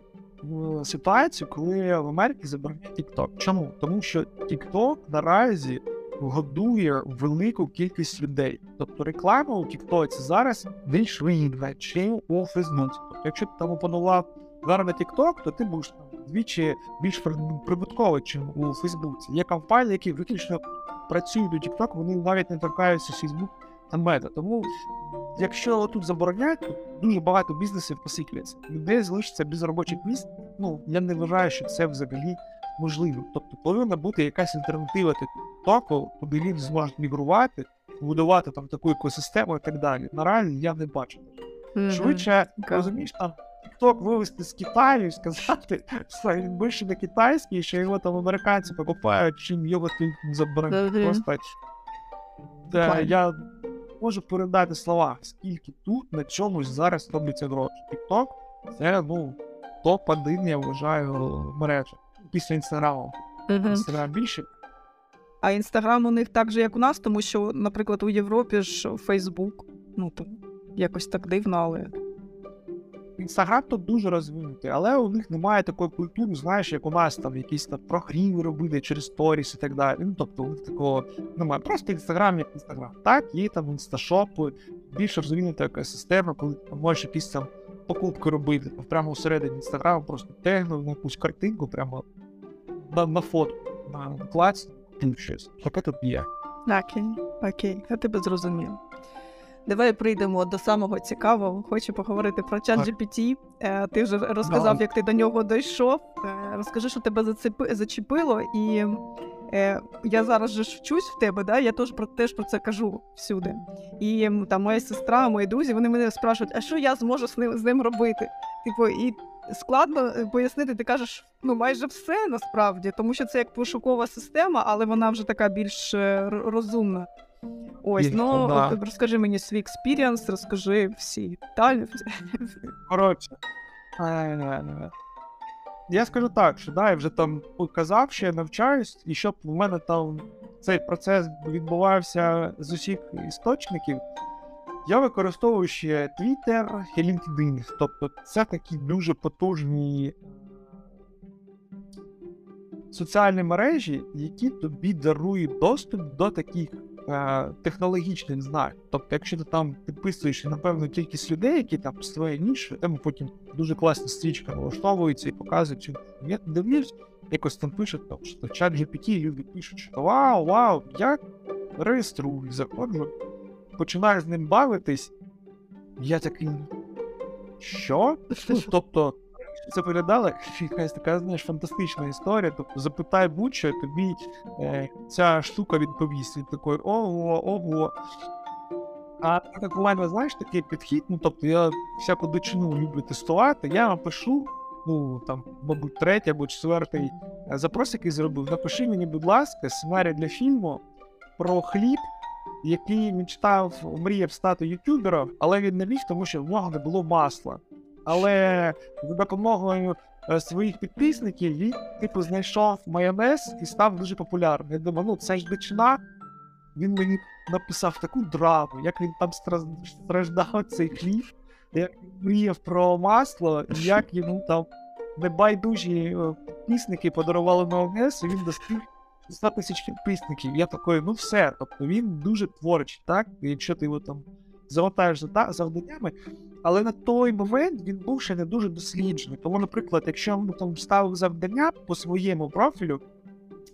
е, ситуацію, коли в Америці забороняють TikTok. Чому? Тому що TikTok наразі годує велику кількість людей. Тобто реклама у TikTok зараз більш вигідна, чим у Facebook. Тобто, якщо ти там опанував на TikTok, то ти будеш там вдвічі більш прибутковий, чим у Фейсбуці. Є компанії, які виключно працюють у TikTok, вони навіть не торкаються Facebook та мета. Тому, якщо тут заборонять, то дуже багато бізнесів посипляться. Людей залишиться без робочих місць. Ну, я не вважаю, що це взагалі можливо. Тобто повинна бути якась альтернатива TikTok, куди люди зможуть мігрувати, будувати там таку екосистему і так далі. Наразі я не бачу. Мгм. Швидше, розумієш, там TikTok вивезти з Китаю і сказати, що він більше не китайський, що його там американці покупають, чим його. Мгм. Просто Та, я можу передати слова, скільки тут на чомусь зараз робиться гроші. TikTok це ну топ-1, я вважаю, мережа. Після інстаграму. Інстаграм більше. А інстаграм у них так же, як у нас, тому що, наприклад, у Європі ж Фейсбук. Ну то якось так дивно, але Інстаграм тут дуже розвинутий, але у них немає такої культури, знаєш, як у нас там якісь там прогріви робити через сторіс і так далі. Ну тобто у них такого немає. Просто інстаграм як інстаграм. Так, є там інсташопи, більш розвинута якась система, коли ти можеш якісь там покупки робити. Прямо всередині інстаграму просто тегнув на якусь картинку, прямо на, на фотку, на клац, щось. Таке тут є. окей, окей, я тебе зрозумів. Давай прийдемо до самого цікавого. Хочу поговорити про чат GPT. Е, ти вже розказав, як ти до нього дійшов. Е, розкажи, що тебе зачепило, і е, я зараз же вчусь в тебе, да? я теж про теж про це кажу всюди. І там моя сестра, мої друзі, вони мене спрашують, а що я зможу з ним з ним робити? Типу, і складно е, пояснити, ти кажеш, ну майже все насправді, тому що це як пошукова система, але вона вже така більш е, розумна. Ось, ну да. от розкажи мені свій experience, розкажи всі деталі. (laughs) Коротше. е, Я скажу так, що да, я вже там казав, що я навчаюсь, і щоб в мене там цей процес відбувався з усіх істочників, я використовую ще Twitter і LinkedIn. Тобто це такі дуже потужні соціальні мережі, які тобі дарують доступ до таких е, технологічних знань. Тобто, якщо ти там підписуєш на певну кількість людей, які там з твоєї там потім дуже класна стрічка налаштовується і показують. Я дивлюсь, якось там пишуть, там, що чат GPT, люди пишуть, що вау, вау, я реєструю, заходжу, починаю з ним бавитись. Я такий. Що? Ну, тобто, це виглядало якась така, знаєш, фантастична історія. Тобто запитай будь-що, тобі е, ця штука відповість. Він такий ого, ого. А так у мене, знаєш, такий підхід, ну тобто я всяку дичину люблю тестувати, я вам пишу, ну там, мабуть, третій або четвертий е, запрос, який зробив. Напиши мені, будь ласка, сценарій для фільму про хліб, який мечтав, мріяв стати ютубером, але він не міг, тому що в нього не було масла. Але за допомогою е, своїх підписників він типу знайшов майонез і став дуже популярним. Я думаю, ну це ж дичина. Він мені написав таку драму, як він там страждав цей хліб, як він мріяв про масло, і як йому там небайдужі е, підписники подарували майонез, і він достиг 100 тисяч підписників. Я такий, ну все. Тобто він дуже творчий, так? Якщо ти його там залатаєш зада- завданнями. Але на той момент він був ще не дуже досліджений. Тому, наприклад, якщо йому там ставив завдання по своєму профілю,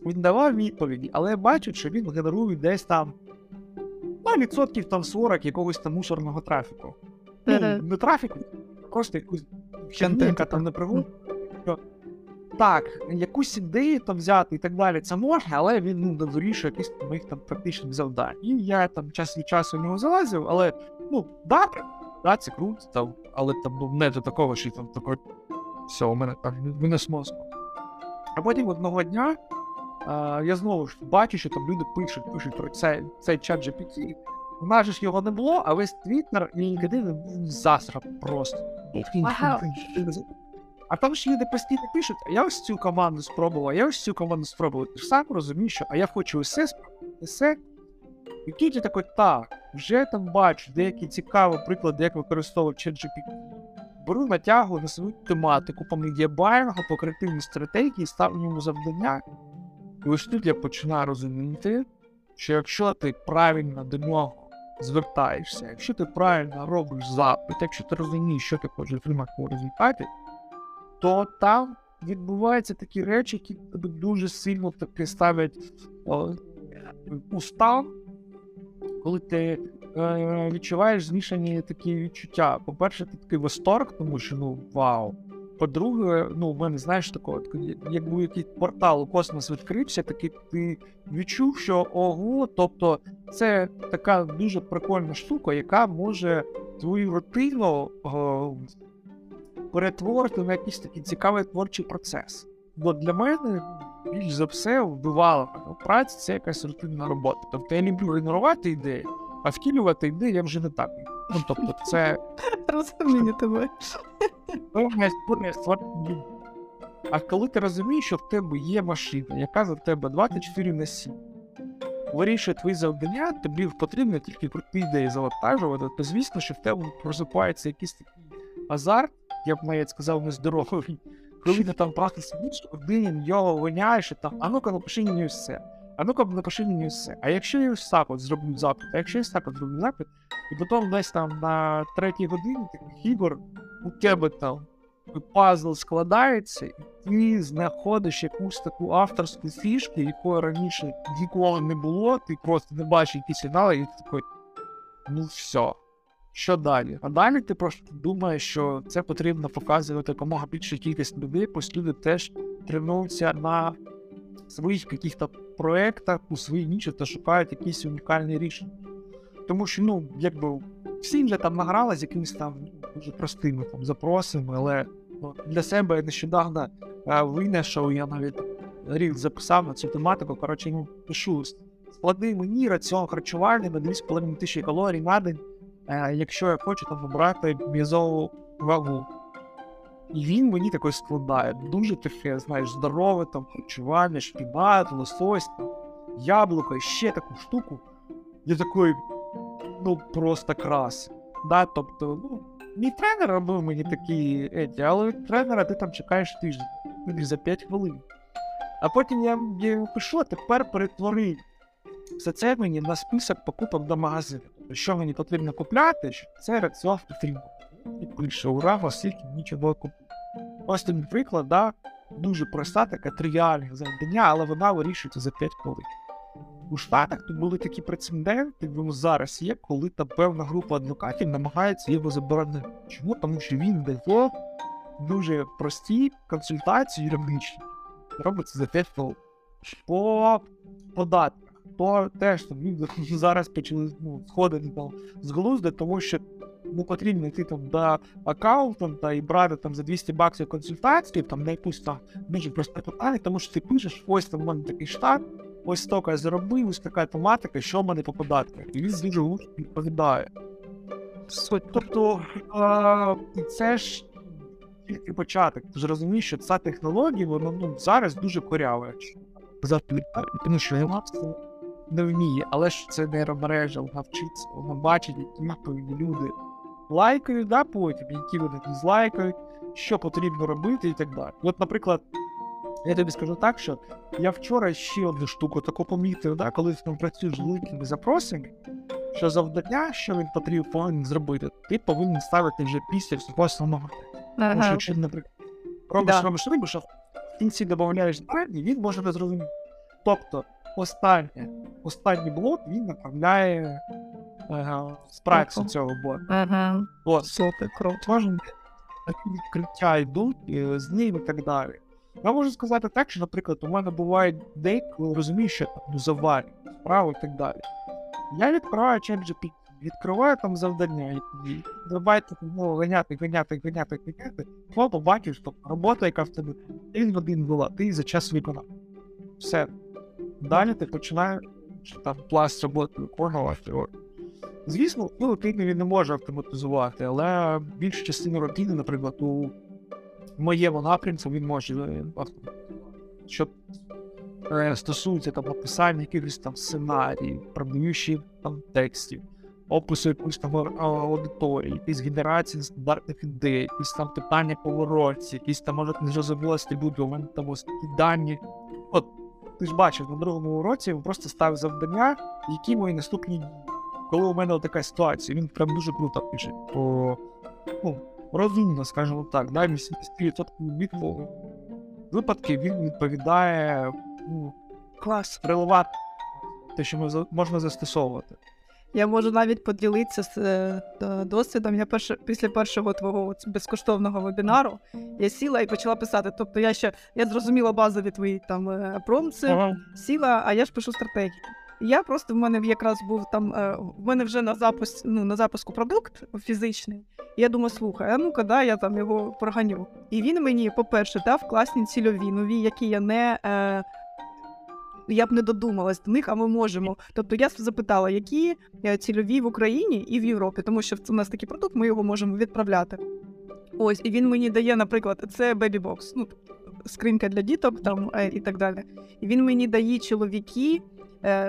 він давав відповіді, але я бачу, що він генерує десь там ну, відсотків там 40 якогось там мусорного трафіку. Ну, не трафіку, просто якусь яка там не приводить. Так, якусь ідею там взяти і так далі, це можна, але він ну, не вирішує якісь моїх там практичних завдань. І я там час від часу в нього залазив, але ну, да, да, це круто, там, але там ну, не до такого, що там такой. Все, у мене там винес мозку. А потім одного дня а, я знову ж бачу, що там люди пишуть, пишуть про цей, цей чат GPT. У нас ж його не було, а весь Твіттер і LinkedIn засрав просто. Ага. А там ж люди постійно пишуть, а я ось цю команду спробував, а я ось цю команду спробував. Ти ж сам розумієш, що а я хочу усе спробувати, усе. І я такий, так, вже там бачу деякі цікаві приклади, як використовувати ChatGPT. Беру натягую на свою тематику по медіабайнгу, по креативній стратегії, ставлю йому завдання. І ось тут я починаю розуміти, що якщо ти правильно до нього звертаєшся, якщо ти правильно робиш запит, якщо ти розумієш, що ти хочеш отримати у результаті, то там відбуваються такі речі, які тебе дуже сильно таки ставлять о, у стан, коли ти е, відчуваєш змішані такі відчуття. По-перше, ти такий восторг, тому що ну вау. По-друге, ну, в мене, знаєш, такого, якби якийсь портал у космос відкрився, такий ти відчув, що ого, тобто це така дуже прикольна штука, яка може твою рутину о, перетворити на якийсь такий цікавий творчий процес. Бо для мене більш за все вбивала праця це якась рутинна робота. Тобто я люблю генерувати ідеї, а втілювати ідеї я вже не так. Ну тобто, це Розумію тебе. А коли ти розумієш, що в тебе є машина, яка за тебе 24 на 7, вирішує твої завдання, тобі потрібно тільки круті ідеї завантажувати, то звісно, що в тебе просипається якийсь такий азарт, я б навіть сказав, нездоровий. Коли ти там просто сидиш, один його виняєш і там, а ну-ка напиши мені все. А ну-ка напиши мені все. А якщо я ось так от зроблю запит, а якщо я ось так от зроблю запит, і потім десь там на третій годині ігор у тебе там пазл складається, і ти знаходиш якусь таку авторську фішку, якої раніше ніколи не було, ти просто не бачиш якісь сигнали, і ти такий, ну все. Що далі? А далі ти просто думаєш, що це потрібно показувати якомога більше кількість людей, пусть люди теж тренуються на своїх каких-то проєктах у своїй ніші та шукають якісь унікальні рішення. Тому що, ну, якби всі вже там награли з якимись там дуже простими там запросами, але ну, для себе я нещодавно е, винайшов, я навіть рік записав на цю тематику. Коротше, ну, пишу склади мені раціон харчувальний на 2,5 тисячі калорій на день, якщо я хочу там набрати м'язову вагу. І він мені такий складає. Дуже таке, знаєш, здорове там харчування, шпінат, лосось, яблуко, ще таку штуку. Я такий, ну просто крас. Да, тобто, ну, мій тренер робив мені такі еті, але від тренера ти там чекаєш тиждень, за 5 хвилин. А потім я, я пишу, а тепер перетвори все це мені на список покупок до магазину. Що мені потрібно купляти, що це раціон потрібно. І пише, ура, Василь, нічого купити. Ось тобі приклад, да, дуже проста, така тривіальна завдання, але вона вирішується за 5 хвилин. У Штатах тут були такі прецеденти, він зараз є, коли там певна група адвокатів намагається його заборонити. Чому? Тому що він дає дуже прості консультації юридичні. Робиться за 5 хвилин. По податках. То теж там (laughs) зараз почали ну, сходити там з глузди, тому що не потрібно йти там до аккаунтанта і брати там за 200 баксів консультації, там на якусь там дуже просте питання, тому що ти пишеш, ось там в мене такий штат, ось стільки я заробив, ось така тематика, що в мене по податках. І він дуже глузно відповідає. Тобто, а, це ж тільки початок. Ти розумієш, що ця технологія, вона ну, зараз дуже корява. Тому що це не вміє, але ж це нейромережа, вона вчиться, вона бачить, які відповіді люди лайкають, да, потім, які вони дизлайкають, що потрібно робити і так далі. От, наприклад, я тобі скажу так, що я вчора ще одну штуку таку помітив, да, коли ти працюєш з великими запросами, що завдання, що він потрібен повинен зробити, ти повинен ставити вже після всього основного. Тому що якщо, наприклад, робиш, Да. робиш, робиш, а в кінці додаєш деталі, він може не зрозуміти. Тобто, останнє, останній блок він направляє е, з праці цього боку. Ага. Кожен відкриття йдуть е, з ним і так далі. Я можу сказати так, що, наприклад, у мене буває день, коли розумію, що там завалю справу і так далі. Я відкриваю ChatGPT, відкриваю там завдання, і давайте ну, ганяти, ганяти, ганяти, ганяти. Бо побачиш, що робота, яка в тебе один в один була, ти за час виконав. Все. Далі ти починаєш там пласт роботи виконувати. Звісно, ну, рутини він не може автоматизувати, але більшу частину рутини, наприклад, у моєму напрямку він може е, що е, стосується там описання якихось там сценаріїв, продаючих там текстів, опису якоїсь там аудиторії, якісь генерації стандартних ідей, якісь там питання поворотці, якісь там може незрозумілості люди, у мене там ось такі дані. От ти ж бачив на другому уроці, він просто став завдання, які мої наступні дії. Коли у мене така ситуація, він прям дуже круто пише. По, ну, розумно, скажімо так, да, 80% від випадки він відповідає ну, Клас. релевантно, те, що можна застосовувати. Я можу навіть поділитися з е, досвідом. Я перше, після першого твого безкоштовного вебінару я сіла і почала писати. Тобто я ще я зрозуміла базові твої там е, Ага. сіла, а я ж пишу стратегії. І Я просто в мене якраз був там. е, В мене вже на запуск, ну на запуску продукт фізичний. І я думаю, слухай, а ну-ка, да, я там його проганю. І він мені, по-перше, дав класні цільові нові, які я не. Е, я б не додумалась до них, а ми можемо. Тобто я запитала, які е, цільові в Україні і в Європі, тому що у нас такий продукт, ми його можемо відправляти. Ось, і він мені дає, наприклад, це бебі-бокс, ну, скринька для діток там е, і так далі. І він мені дає чоловіки,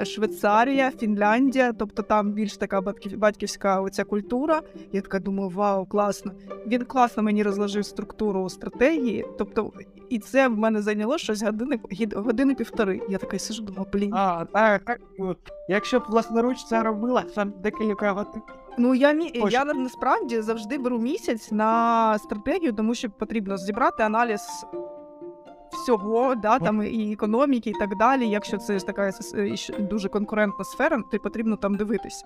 Швейцарія, Фінляндія, тобто там більш така батьків- батьківська оця культура. Я така думаю, вау, класно. Він класно мені розложив структуру стратегії. Тобто, і це в мене зайняло щось години, години півтори. Я така сижу, думаю, блін. А, так, так. Якщо б власноруч це робила, там декілька годин. Ну я мі... Ось. я на- насправді завжди беру місяць на стратегію, тому що потрібно зібрати аналіз всього, да, там і економіки, і так далі. Якщо це ж така дуже конкурентна сфера, то потрібно там дивитися.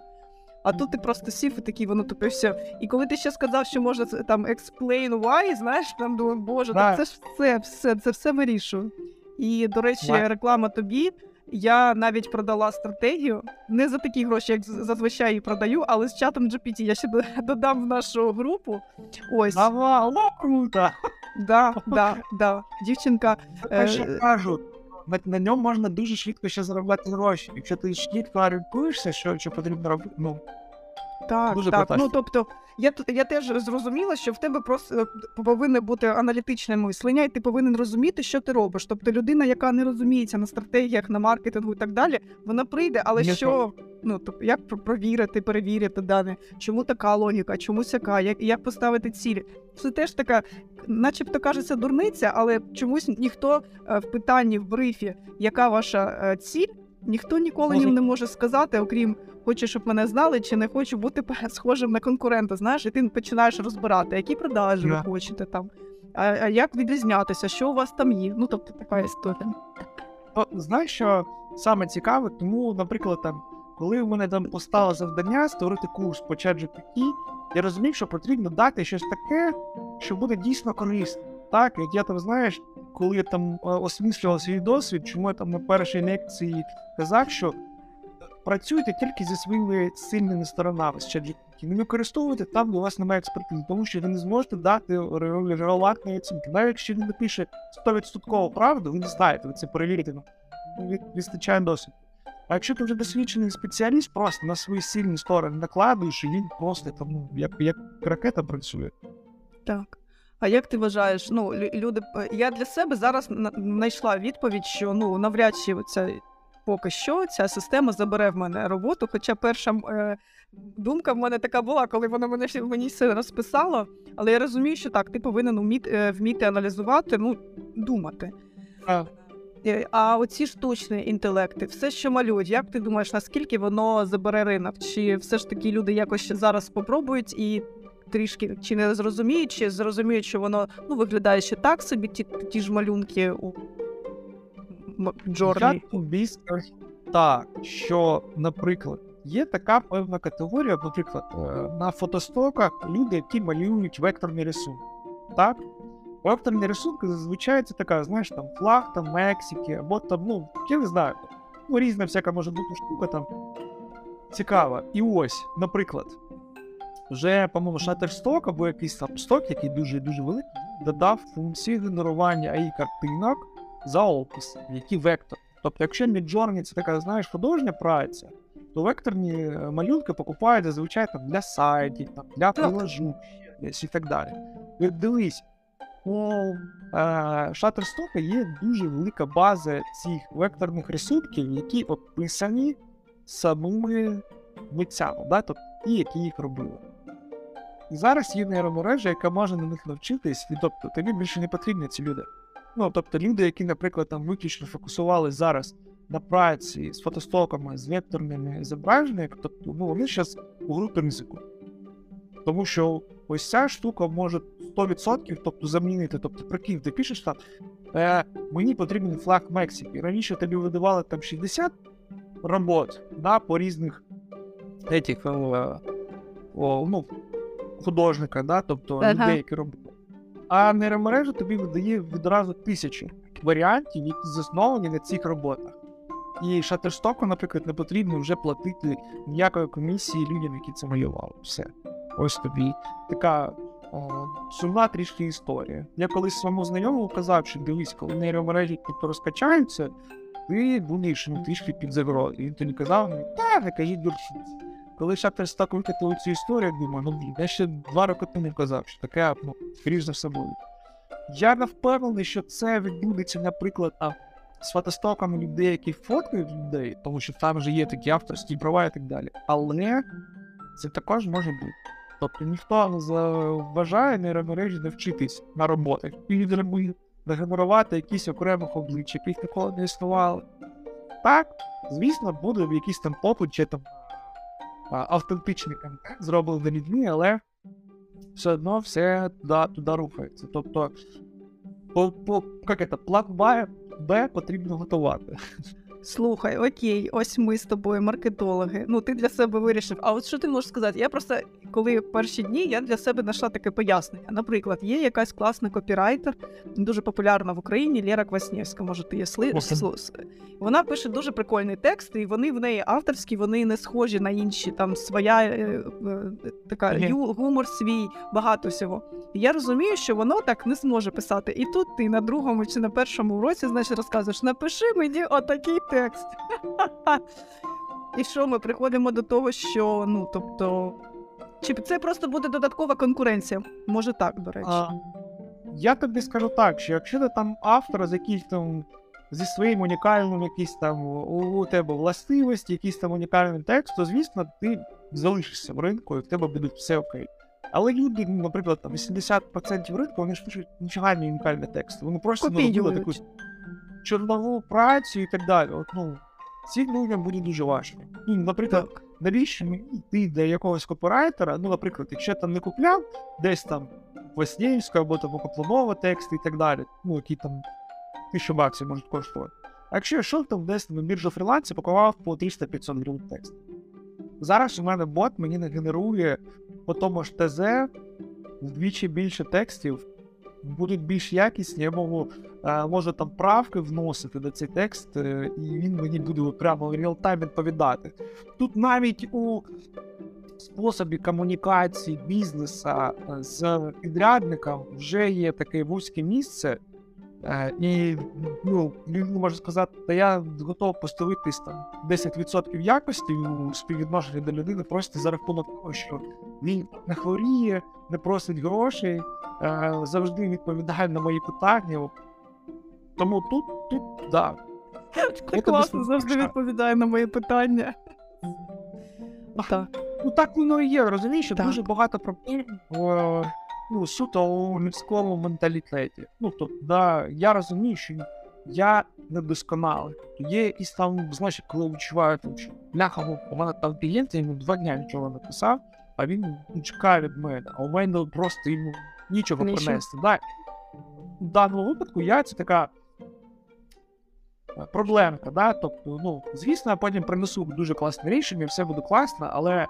А тут ти просто сів і такий, воно тупе все. І коли ти ще сказав, що можна там explain why, знаєш, там думаю, боже, Да. так це ж все, все, це все вирішую. І, до речі, реклама тобі. Я навіть продала стратегію не за такі гроші, як зазвичай її продаю, але з чатом GPT я ще додам в нашу групу. Ось, Ава, о, круто! да, да, да. Дівчинка. Е, ще кажу, на, ньому можна дуже швидко ще заробляти гроші. Якщо ти швидко орієнтуєшся, що, що потрібно робити, ну, Так, Дуже так. Ну тобто, я я теж зрозуміла, що в тебе просто е, повинне бути аналітичне мислення, і ти повинен розуміти, що ти робиш. Тобто, людина, яка не розуміється на стратегіях, на маркетингу і так далі, вона прийде, але Не що ну тобто, як провірити, перевірити дане, чому така логіка, чому сяка, як, як поставити цілі. Це теж така, начебто кажеться, дурниця, але чомусь ніхто е, в питанні в брифі, яка ваша е, ціль, ніхто ніколи Може- їм не може сказати, окрім хочу, щоб мене знали, чи не хочу бути схожим на конкурента. Знаєш, і ти починаєш розбирати, які продажі Да. ви хочете там, а, а як відрізнятися, що у вас там є. Ну тобто така історія. Знаєш, що саме цікаве, тому, наприклад, там, коли в мене там постало завдання створити курс по ChatGPT, я розумів, що потрібно дати щось таке, що буде дійсно корисно. Так, як я там, знаєш, коли я там осмислював свій досвід, чому я там на першій лекції казав, що працюйте тільки зі своїми сильними сторонами з ChatGPT. Не використовуйте там, де у вас немає експертизи, тому що ви не зможете дати ре- оцінки. Навіть якщо він напише 100% правду, ви не знаєте, ви це перевірите. Ну, вистачає досвіду. А якщо ти вже досвідчений спеціаліст, просто на свої сильні сторони накладуєш, і він просто там, ну, як, як ракета працює. Так. А як ти вважаєш? Ну, люди, е, я для себе зараз знайшла відповідь, що ну навряд чи ця поки що ця система забере в мене роботу. Хоча перша е, думка в мене така була, коли вона мене мені все розписала. Але я розумію, що так, ти повинен вміти, е, вміти аналізувати, ну думати. А, Е, А оці штучні інтелекти, все, що малюють, як ти думаєш, наскільки воно забере ринок? Чи все ж таки люди якось ще зараз спробують і трішки чи не зрозуміють, чи зрозуміють, що воно ну, виглядає ще так собі, ті, ті ж малюнки у Джорні. Я тобі скажу так, що, наприклад, є така певна категорія, наприклад, е, на фотостоках люди, які малюють векторні рисунки. Так? Векторні рисунки зазвичай це така, знаєш, там флаг там Мексики, або там, ну, я не знаю, ну, різна всяка може бути штука там. Цікава. І ось, наприклад, вже, по-моєму, Shutterstock або якийсь там сток, який дуже дуже великий, додав функцію генерування AI картинок за опис, які вектор. Тобто, якщо Midjourney це така, знаєш, художня праця, то векторні е, малюнки покупають зазвичай там для сайтів, там, для приложу і так далі. І Дивись, у е, Shutterstock є дуже велика база цих векторних рисунків, які описані самими митцями, да? тобто ті, які їх робили. І зараз є нейромережа, яка може на них навчитись, і тобто тобі більше не потрібні ці люди. Ну, тобто люди, які, наприклад, там виключно фокусували зараз на праці з фотостоками, з векторними зображеннями, тобто ну, вони зараз у групі ризику. Тому що ось ця штука може 100% тобто, замінити. Тобто, прикинь, ти пишеш там, е, мені потрібен флаг Мексики. Раніше тобі видавали там 60 робот да, по різних етих, е, о, ну, художника, да, тобто Ага. людей, які робили. А нейромережа тобі видає відразу тисячі варіантів, які засновані на цих роботах. І Shutterstock, наприклад, не потрібно вже платити ніякої комісії людям, які це малювали. Все. Ось тобі така о, сумна трішки історія. Я колись своєму знайомому казав, що дивись, коли нейромережі тобто розкачаються, ти будеш ну, трішки під загрозою. Він тоді казав, мені, та, не кажіть дурчиці. Коли Shutterstock викатили цю історію, думаю, ну я ще два роки тому казав, що таке, ну, скоріш за буде. Я не впевнений, що це відбудеться, наприклад, а, з фотостоками людей, які фоткають людей, тому що там вже є такі авторські права і так далі. Але це також може бути. Тобто ніхто не заважає нейромережі навчитись на роботах підробити, нагенерувати якісь окремих облич, яких ніколи не існували. Так, звісно, буде в якийсь там попит чи там автентичний контент зроблений людьми, але все одно все туди, туди рухається. Тобто, по, по, як це, план Б потрібно готувати. Слухай, окей, ось ми з тобою, маркетологи. Ну, ти для себе вирішив. А от що ти можеш сказати? Я просто, коли перші дні, я для себе знайшла таке пояснення. Наприклад, є якась класна копірайтер, дуже популярна в Україні, Лєра Кваснєвська, може, ти є. Слус- Вона пише дуже прикольний текст, і вони в неї авторські, вони не схожі на інші. Там своя е, е, така ю, гумор свій, багато всього. І я розумію, що воно так не зможе писати. І тут ти на другому чи на першому уроці, значить, розказуєш, напиши мені отакий текст. І що ми приходимо до того, що ну тобто. Чи це просто буде додаткова конкуренція? Може так, до речі. А, я тобі скажу так, що якщо ти там автор з яких там зі своїм унікальним якийсь там у, у тебе властивості, якийсь там унікальний текст, то звісно ти залишишся в ринку і в тебе буде все окей. Але люди, наприклад, там 80% ринку, вони ж пишуть нічого не унікальний текст. Вони просто наробили Копіюють. таку чорнову працю і так далі. От, ну, цим людям буде дуже важко. Ну, наприклад, Так. навіщо йти до якогось копірайтера? Ну, наприклад, якщо я там не купляв десь там Васнєвська або там Копланова тексти і так далі, ну, які там тисячу баксів можуть коштувати. А якщо я йшов там десь на біржу фрілансі, пакував по 300-500 гривень текст. Зараз у мене бот мені не генерує по тому ж ТЗ вдвічі більше текстів, будуть більш якісні, я можу, е, можу там правки вносити до цей текст, е, і він мені буде прямо в реал-тайм відповідати. Тут навіть у способі комунікації бізнеса е, з підрядником вже є таке вузьке місце. І ну, людина може сказати, та я готов поставитись там 10% якості у співвідношенні до людини просто за рахунок того, що він не хворіє, не просить грошей, завжди відповідає на мої питання. Тому тут, тут, да. Ти класно завжди відповідає на мої питання. Так. Ну так воно і є, розумієш, що дуже багато проблем в, ну, суто у людському менталітеті. Ну, тобто, да, я розумію, що я недосконалий. Є якісь там, знаєш, коли відчуваю, там, що бляха, у мене там клієнт, я йому два дня нічого не написав, а він ну, чекає від мене, а у мене просто йому нічого принести. Да. В даному випадку я це така проблемка, да? тобто, ну, звісно, я потім принесу дуже класне рішення, все буде класно, але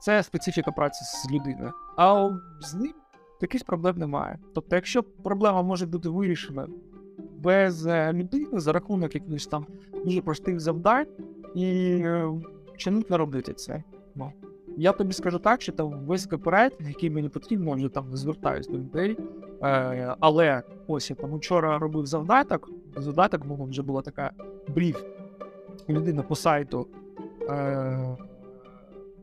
це специфіка праці з людиною. А з ним таких проблем немає. Тобто, якщо проблема може бути вирішена без е, людини за рахунок якихось там дуже простих завдань, і е, чому не робити це? Ну. Я тобі скажу так, що там весь копірайтинг, який мені потрібно, вже там звертаюсь до людей. Е, але ось я там вчора робив завдаток. Завдаток мого вже була така бриф. Людина по сайту е,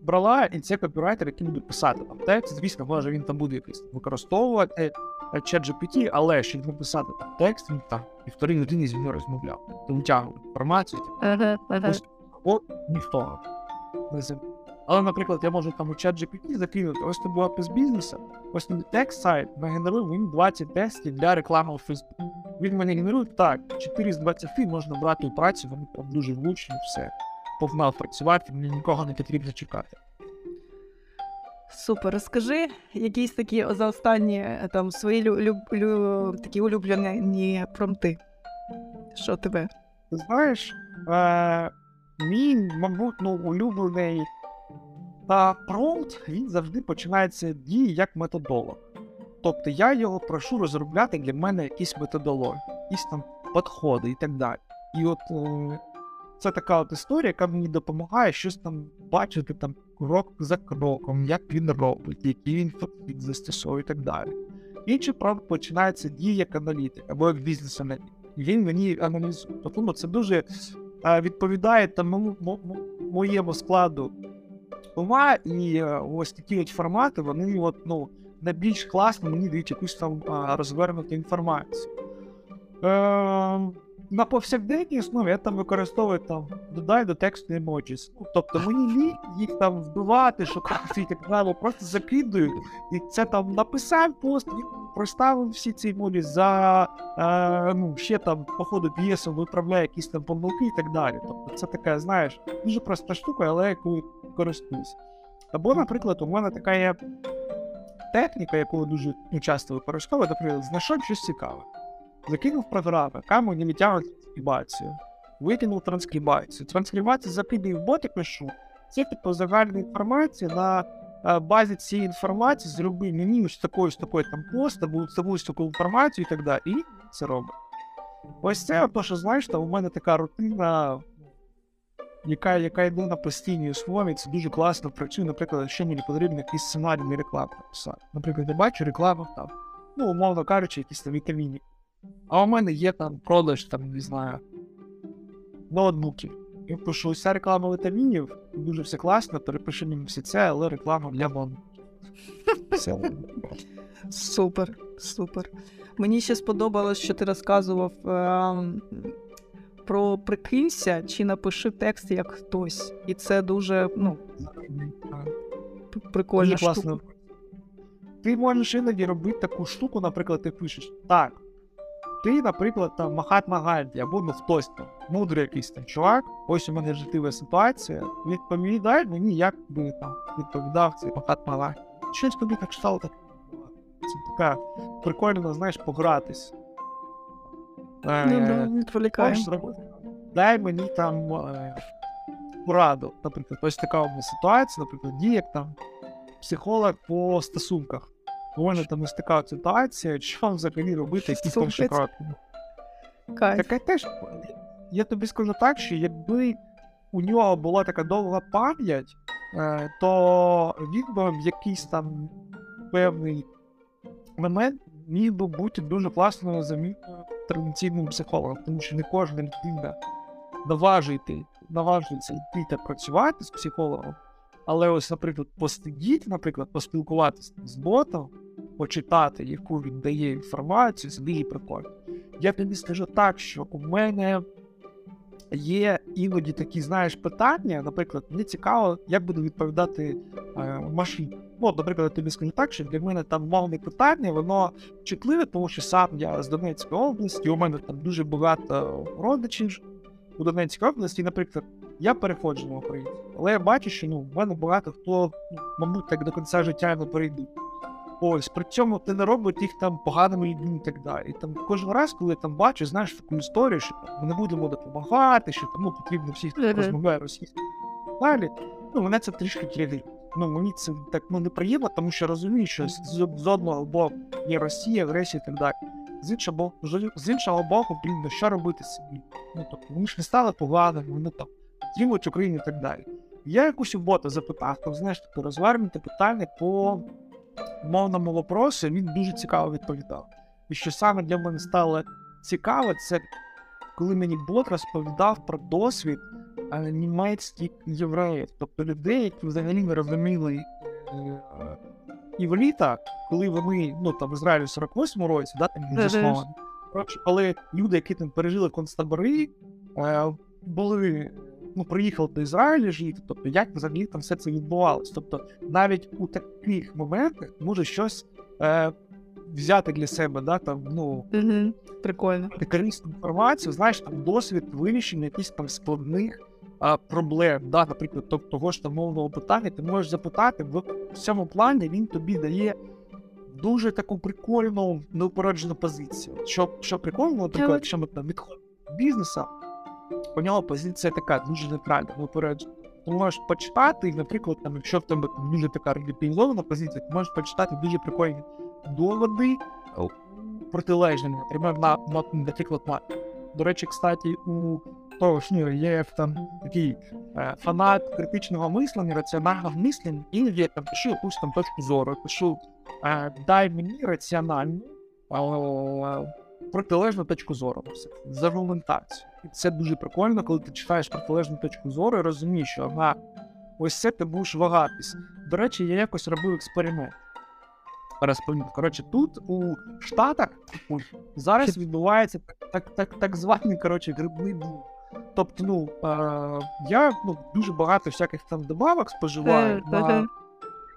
брала, і це копірайтер, який буде писати там текст. Звісно, може він там буде якийсь використовувати е, чат GPT, але щоб написати там текст, він там півтори години зі мною розмовляв. То витягував інформацію, типу, Ось ніхто не зим. Але, наприклад, я можу там у чат GPT закинути, ось це був опис бізнесу, ось тобі текст сайт нагенерує мені 20 тестів для реклами у Facebook. Він мені генерує так, 4 з 20 можна брати у працю, вони там дуже влучні, все. Погнав працювати, мені нікого не потрібно чекати. Супер. Розкажи якісь такі за останні е, там свої лю, лю, лю, такі улюблені промти. Що тебе? Знаєш, е, мій, мабуть, ну, улюблений та промпт, він завжди починається дії як методолог. Тобто я його прошу розробляти для мене якісь методології, якісь там підходи і так далі. І от е, це така от історія, яка мені допомагає щось там бачити там крок за кроком, як він робить, який він підхід застосовує і так далі. Інший промпт починається дії як аналітик або як бізнес-аналітик. Він мені аналізує. Тому це дуже е, відповідає там моєму, мо- мо- моєму складу ума, і е, ось такі от формати, вони от, ну, найбільш класно мені дають якусь там розвернуту інформацію. Е, на повсякденній основі я там використовую там додай до тексту емоджіс. Ну, тобто мені лінь їх там вбивати, шукати і так далі, просто закидую. І це там написав пост, він проставив всі ці емоджі за е, ну, ще там по ходу п'єсу виправляє якісь там помилки і так далі. Тобто це така, знаєш, дуже проста штука, але якою користуюсь. Або, наприклад, у мене така є техніка, яку дуже ну, часто використовую, наприклад, знайшов щось цікаве. Закинув програму, яка мені відтягує транскрибацію. Викинув транскрибацію. Транскрибацію закидаю в боти пишу. Це типу загальна інформація на е, базі цієї інформації зроби мені ось такою, з такою там пост, або з таку, інформацію і так далі. І це робить. Ось це, то, що знаєш, там у мене така рутина, яка, яка йде на постійній основі, це дуже класно працює. Наприклад, якщо мені потрібно якийсь сценарій на рекламу написати. Наприклад, я бачу рекламу там, ну, умовно кажучи, якісь там вітаміни. А у мене є там продаж, там, не знаю, ноутбуків. Я пишу, вся реклама вітамінів, дуже все класно, перепиши мені все це, але реклама для ноутбуків. Все. Супер, супер. Мені ще сподобалось, що ти розказував ем, про прикинься чи напиши текст як хтось. І це дуже ну, п- прикольна штука. Ти можеш іноді робити таку штуку, наприклад, ти пишеш. Так. Ти, наприклад, там Махатма Ганді, або ну хтось там, мудрий якийсь там чувак, ось у мене життєва ситуація. Відповідай мені, як би там відповідав цей Махатма Ганді. Щось тобі так стало так. Це така прикольно, знаєш, погратись. Е, Ну, да. Дай мені там е, пораду. Наприклад, ось така у мене ситуація, наприклад, діє як там психолог по стосунках. Там ось така ситуація, що вам взагалі робити, які перші кроки. Таке теж. Я тобі скажу так, що якби у нього була така довга пам'ять, е, то він би в якийсь там певний момент міг би бути дуже класною заміною традиційним психологом, тому що не кожна людина наважується йти та працювати з психологом. Але ось, наприклад, посидіти, наприклад, поспілкуватися з ботом, почитати, яку він дає інформацію, це дуже прикольно. Я тобі скажу так, що у мене є іноді такі, знаєш, питання. Наприклад, мені цікаво, як буду відповідати е, машині. Ну, наприклад, я тобі скажу так, що для мене там мовне питання, воно чутливе, тому що сам я з Донецької області, у мене там дуже багато родичів у Донецькій області, наприклад, я переходжу на Україну. Але я бачу, що ну, в мене багато хто, ну, мабуть, так до кінця життя не перейдуть. Ось, при цьому ти не робить їх там поганими людьми і так далі. І там кожен раз, коли я там бачу, знаєш таку історію, що ми не будемо допомагати, що тому потрібно всіх Мгм. розмовляє російською. Далі, ну мене це трішки тригерить. Ну мені це так ну, неприємно, тому що розумію, що з, з одного боку є Росія, агресія і так далі. З іншого боку, з- з іншого боку, блін, ну що робити собі? Ну тобто вони ж не стали поганими, вони там підтримують Україну і так далі. Я якусь у бота запитав, там, знаєш, таке розвернуте питання по мовному вопросу, і він дуже цікаво відповідав. І що саме для мене стало цікаво, це коли мені бот розповідав про досвід а, німецьких євреїв, тобто людей, які взагалі не розуміли е, івріта, коли вони, ну там в Ізраїлі в 48-му році, да, там він заснований. Коротше, коли люди, які там пережили концтабори, е, були, ну, приїхали до Ізраїля жити, тобто як взагалі там все це відбувалось. Тобто навіть у таких моментах може щось е, взяти для себе, да, там, ну, Угу. Прикольно. корисну інформацію, знаєш, там досвід вирішення якихось там складних а, проблем, да, наприклад, то- того ж там мовного питання, ти можеш запитати, в цьому плані він тобі дає дуже таку прикольну неупереджену позицію. Що, що прикольно, наприклад, якщо ми там відходимо від бізнесу, у нього позиція така дуже нейтральна, неупереджена. Ти можеш почитати, і, наприклад, там, якщо в тебе дуже така радикалізована позиція, ти можеш почитати дуже прикольні доводи протилежними. Наприклад, на, на, наприклад, на. До речі, кстати, у того ж ну, є там такий е, фанат критичного мислення, раціонального мислення, і я там пишу якусь там точку зору, пишу е, дай мені раціональну протилежну точку зору все, з аргументацією. І це дуже прикольно, коли ти читаєш протилежну точку зору і розумієш, що ага, ось це ти будеш вагатись. До речі, я якось робив експеримент. Розповім. Коротше, тут у Штатах зараз (laughs) відбувається так, так, так, званий коротше, грибний бум. Тобто, ну, е, я ну, дуже багато всяких там добавок споживаю Е, на.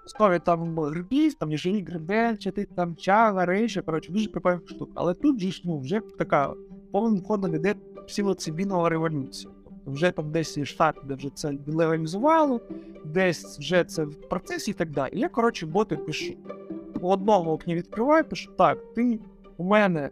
Основі там грибів, там ніжелі грибенчати, там чага, рейша, коротше, дуже прикольна штука. Але тут ж, ну, вже така повним ходом іде псилоцибінова революція. Тобто вже там десь є штати, де вже це легалізувало, десь вже це в процесі і так далі. Я, коротше, боти пишу. У одного окні відкриваю, пишу, так, ти у мене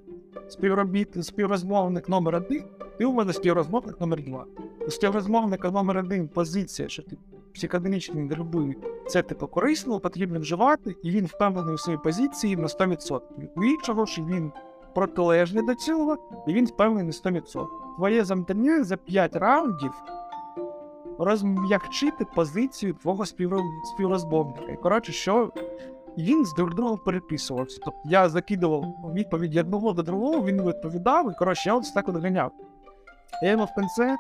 співробіт, співрозмовник номер один, ти у мене співрозмовник номер два. У співрозмовника номер один позиція, що ти психоделічні гриби, це типу корисно, потрібно вживати, і він впевнений у своїй позиції на 100%. У іншого ж він протилежний до цього, і він впевнений на 100%. Твоє завдання за 5 раундів розм'якчити позицію твого співро... співрозмовника. І коротше, що він з друг другом переписувався. Тобто я закидував відповіді одного до другого, він відповідав, і коротше, я ось так от. Я йому в кінці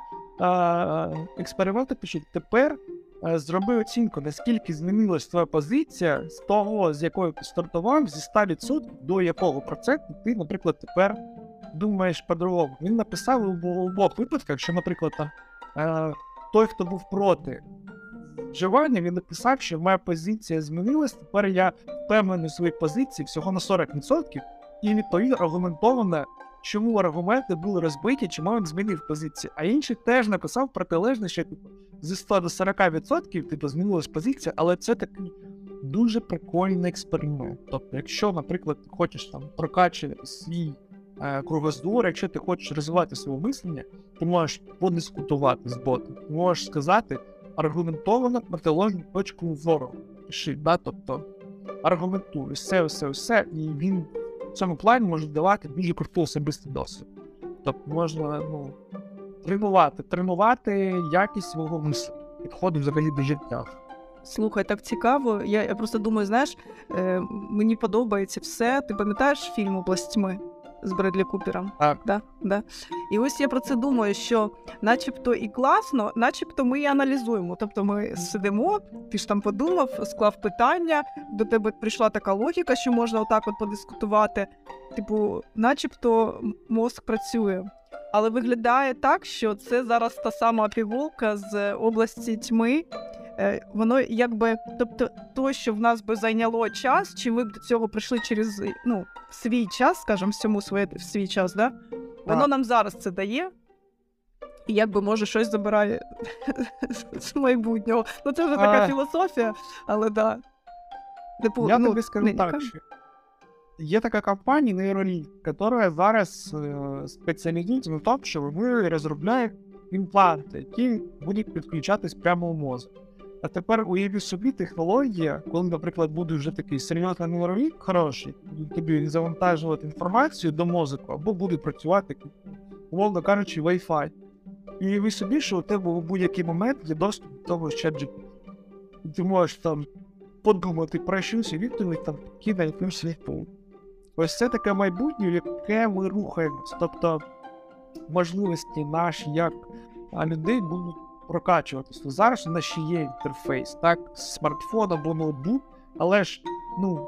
експерименту пишу, тепер зроби оцінку, наскільки змінилась твоя позиція з того, з якою ти стартував, зі 100% до якого проценту ти, наприклад, тепер думаєш по-другому. Він написав у обох випадках, що, наприклад, е, той, хто був проти вживання, він написав, що моя позиція змінилась, тепер я впевнений у своїй позиції всього на 40%, і відповідно аргументовано, чому аргументи були розбиті, чому він змінив позицію. А інший теж написав протилежне, що типу, зі 100 до 40% типу, змінилась позиція, але це такий дуже прикольний експеримент. Тобто, якщо, наприклад, ти хочеш там прокачувати свій е, кругозор, якщо ти хочеш розвивати своє мислення, ти можеш подискутувати з ботом, ти можеш сказати аргументовано протилежну точку зору. Тобто аргументуй все, все, все, і він цьому плані можуть давати дуже крутий особистий досвід. Тобто можна ну, тренувати, тренувати якість свого мислення, підходу взагалі до життя. Слухай, так цікаво. Я, я просто думаю, знаєш, е, мені подобається все. Ти пам'ятаєш фільм «Область тьми» з Бредлі Купером? Так. Да, да. І ось я про це думаю, що начебто і класно, начебто ми і аналізуємо. Тобто ми сидимо, ти ж там подумав, склав питання, до тебе прийшла така логіка, що можна отак от подискутувати. Типу, начебто мозк працює. Але виглядає так, що це зараз та сама пігулка з області тьми. Е, Воно якби, тобто, то, що в нас би зайняло час, чи ви б до цього прийшли через ну, свій час, скажімо, всьому своє в свій час, да? Воно Так. нам зараз це дає. І якби може щось забирає з майбутнього. Ну це вже така А. філософія, але да. Типу, Я ну, тобі скажу не, так, що є така компанія Neuralink, яка зараз е, спеціалізується на тому, що вони розробляють імпланти, які будуть підключатись прямо у мозок. А тепер уяви собі технологія, коли, наприклад, буде вже такий серйозний Neuralink хороший, тобі завантажувати інформацію до мозку, або буде працювати, умовно кажучи, Wi-Fi. І уяви собі, що у тебе у будь-який момент є доступ до того ж Ти можеш там подумати про щось і відповідь там кидає якимсь відповідь. Ось це таке майбутнє, в яке ми рухаємось. Тобто можливості наші як людей будуть прокачуватись. Ну, зараз у нас ще є інтерфейс, так, смартфон або ноутбук, але ж, ну,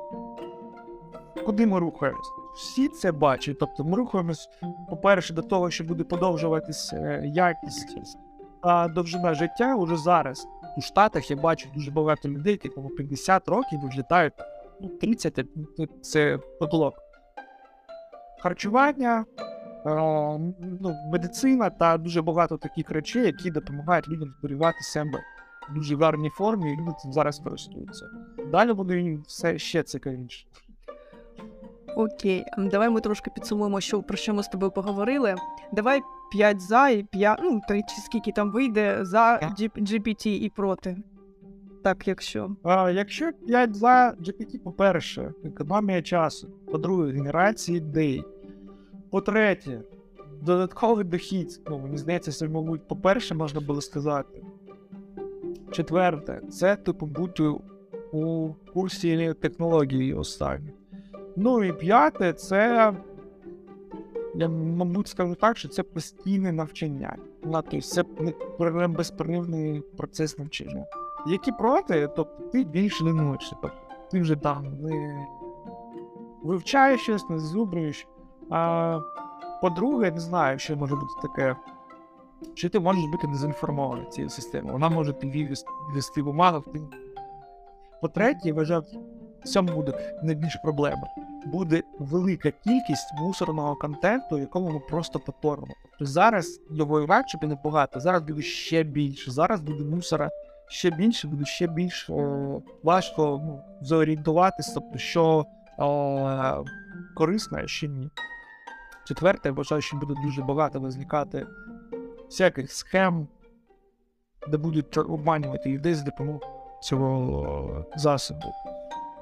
куди ми рухаємось? Всі це бачать. Тобто ми рухаємось, по-перше, до того, що буде подовжуватись е, якість та довжина життя уже зараз. У Штатах я бачу дуже багато людей, якому 50 років виглядають ну, 30, ну, це потолок. Харчування, ну, медицина та дуже багато таких речей, які допомагають людям зберігати себе в дуже гарній формі, і люди зараз користуються. Далі буде все ще цікавіше. Окей, давай ми трошки підсумуємо, що про що ми з тобою поговорили. Давай 5 за і 5, ну, та чи скільки там вийде за. GPT і проти. Так, якщо. А, якщо 5 за GPT, по-перше, економія часу. По-друге, генерація ідей. По-третє, додатковий дохід. Ну, мені здається, це, мабуть, по-перше, можна було сказати. Четверте, це типу бути у курсі технології останні. Ну і п'яте, це. Я, мабуть, скажу так, що це постійне навчання. Тобто це безперервний процес навчання. Які проти, тобто ти ночі. Тобто ти вже там не вивчаєш щось, не зубруєш. А по-друге, не знаю, що може бути таке. Чи ти можеш бути дезінформований цією системою? Вона може тобі вес- вести в оману. По-третє, я вважав, в цьому буде найбільша проблема. Буде велика кількість мусорного контенту, якому ми просто поторимо. Тобто зараз його і раніше буде небагато, зараз буде ще більше. Зараз буде мусора ще більше, буде ще більш важко ну, зорієнтуватися, тобто, що о, корисно, а що ні. Четверте, я вважаю, що буде дуже багато визникати всяких схем, де будуть обманювати людей з допомогою цього засобу.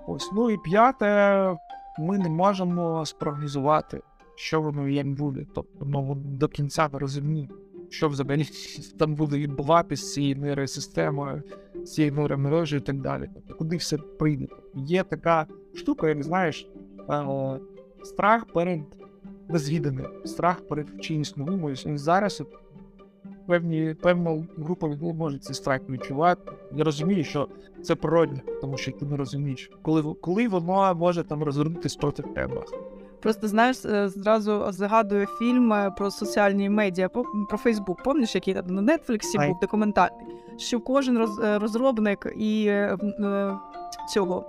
Ось, ну і п'яте, ми не можемо спрогнозувати, що воно їм буде. Тобто, ну, до кінця не розуміємо, що взагалі (laughs) там буде відбуватися з цією нейросистемою, з цією нейромережею і так далі. Тобто, куди все прийде. Є така штука, як знаєш, е, страх перед незвіданим, страх перед чимось новим. І зараз певні, певна група людей може цей страх відчувати. Я розумію, що це природне, тому що ти не розумієш, коли, коли воно може там розвернутися проти тебе. Просто знаєш, е, зразу згадую фільм е, про соціальні медіа, про Фейсбук. Пам'ятаєш, який там на Нетфліксі був документальний, що кожен роз, е, розробник і цього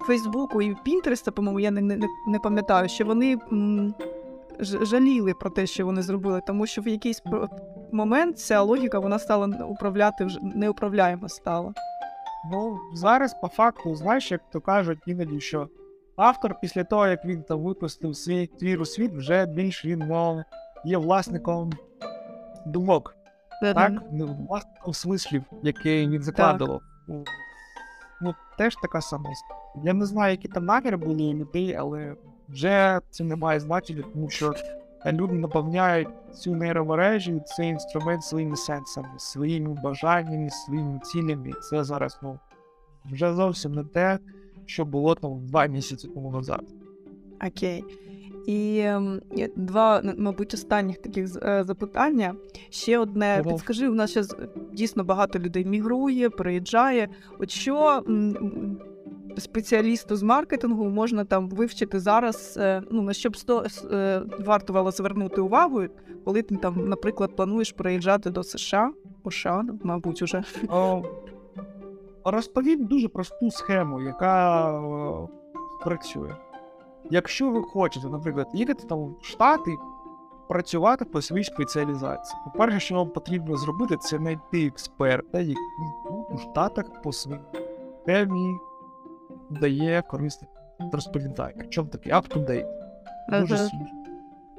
Фейсбуку і Пінтереста, по-моєму, я не, не, не пам'ятаю, що вони жаліли про те, що вони зробили, тому що в якийсь момент ця логіка вона стала управляти вже неуправляємо стала. Ну, зараз по факту, знаєш, як то кажуть іноді, що автор після того, як він там випустив свій твір у світ, вже більш він ну, є власником думок, так? Ну, власником смислів, які він закладував. Ну, Ну, теж така сама. Я не знаю, які там наміри були у людей, але вже це не має значення, тому що люди наповняють цю нейромережу, цей інструмент своїми сенсами, своїми бажаннями, своїми цілями. Це зараз ну, вже зовсім не те, що було там два місяці тому назад. Окей. І ем, два, мабуть, останніх таких е, запитання. Ще одне. Ага. Підскажи, у нас зараз дійсно багато людей мігрує, переїжджає. От що спеціалісту з маркетингу можна там вивчити зараз, е, ну на що б сто е, вартувало звернути увагу, коли ти там, наприклад, плануєш переїжджати до США, США, мабуть, уже. Розповім дуже просту схему, яка працює. Якщо ви хочете, наприклад, їхати там в Штати, працювати по своїй спеціалізації. По-перше, що вам потрібно зробити, це знайти експерта, який ну, у Штатах по своїй темі дає корисне розповідання. Чому таке? Up-to-date. Дуже Ага. свіжо.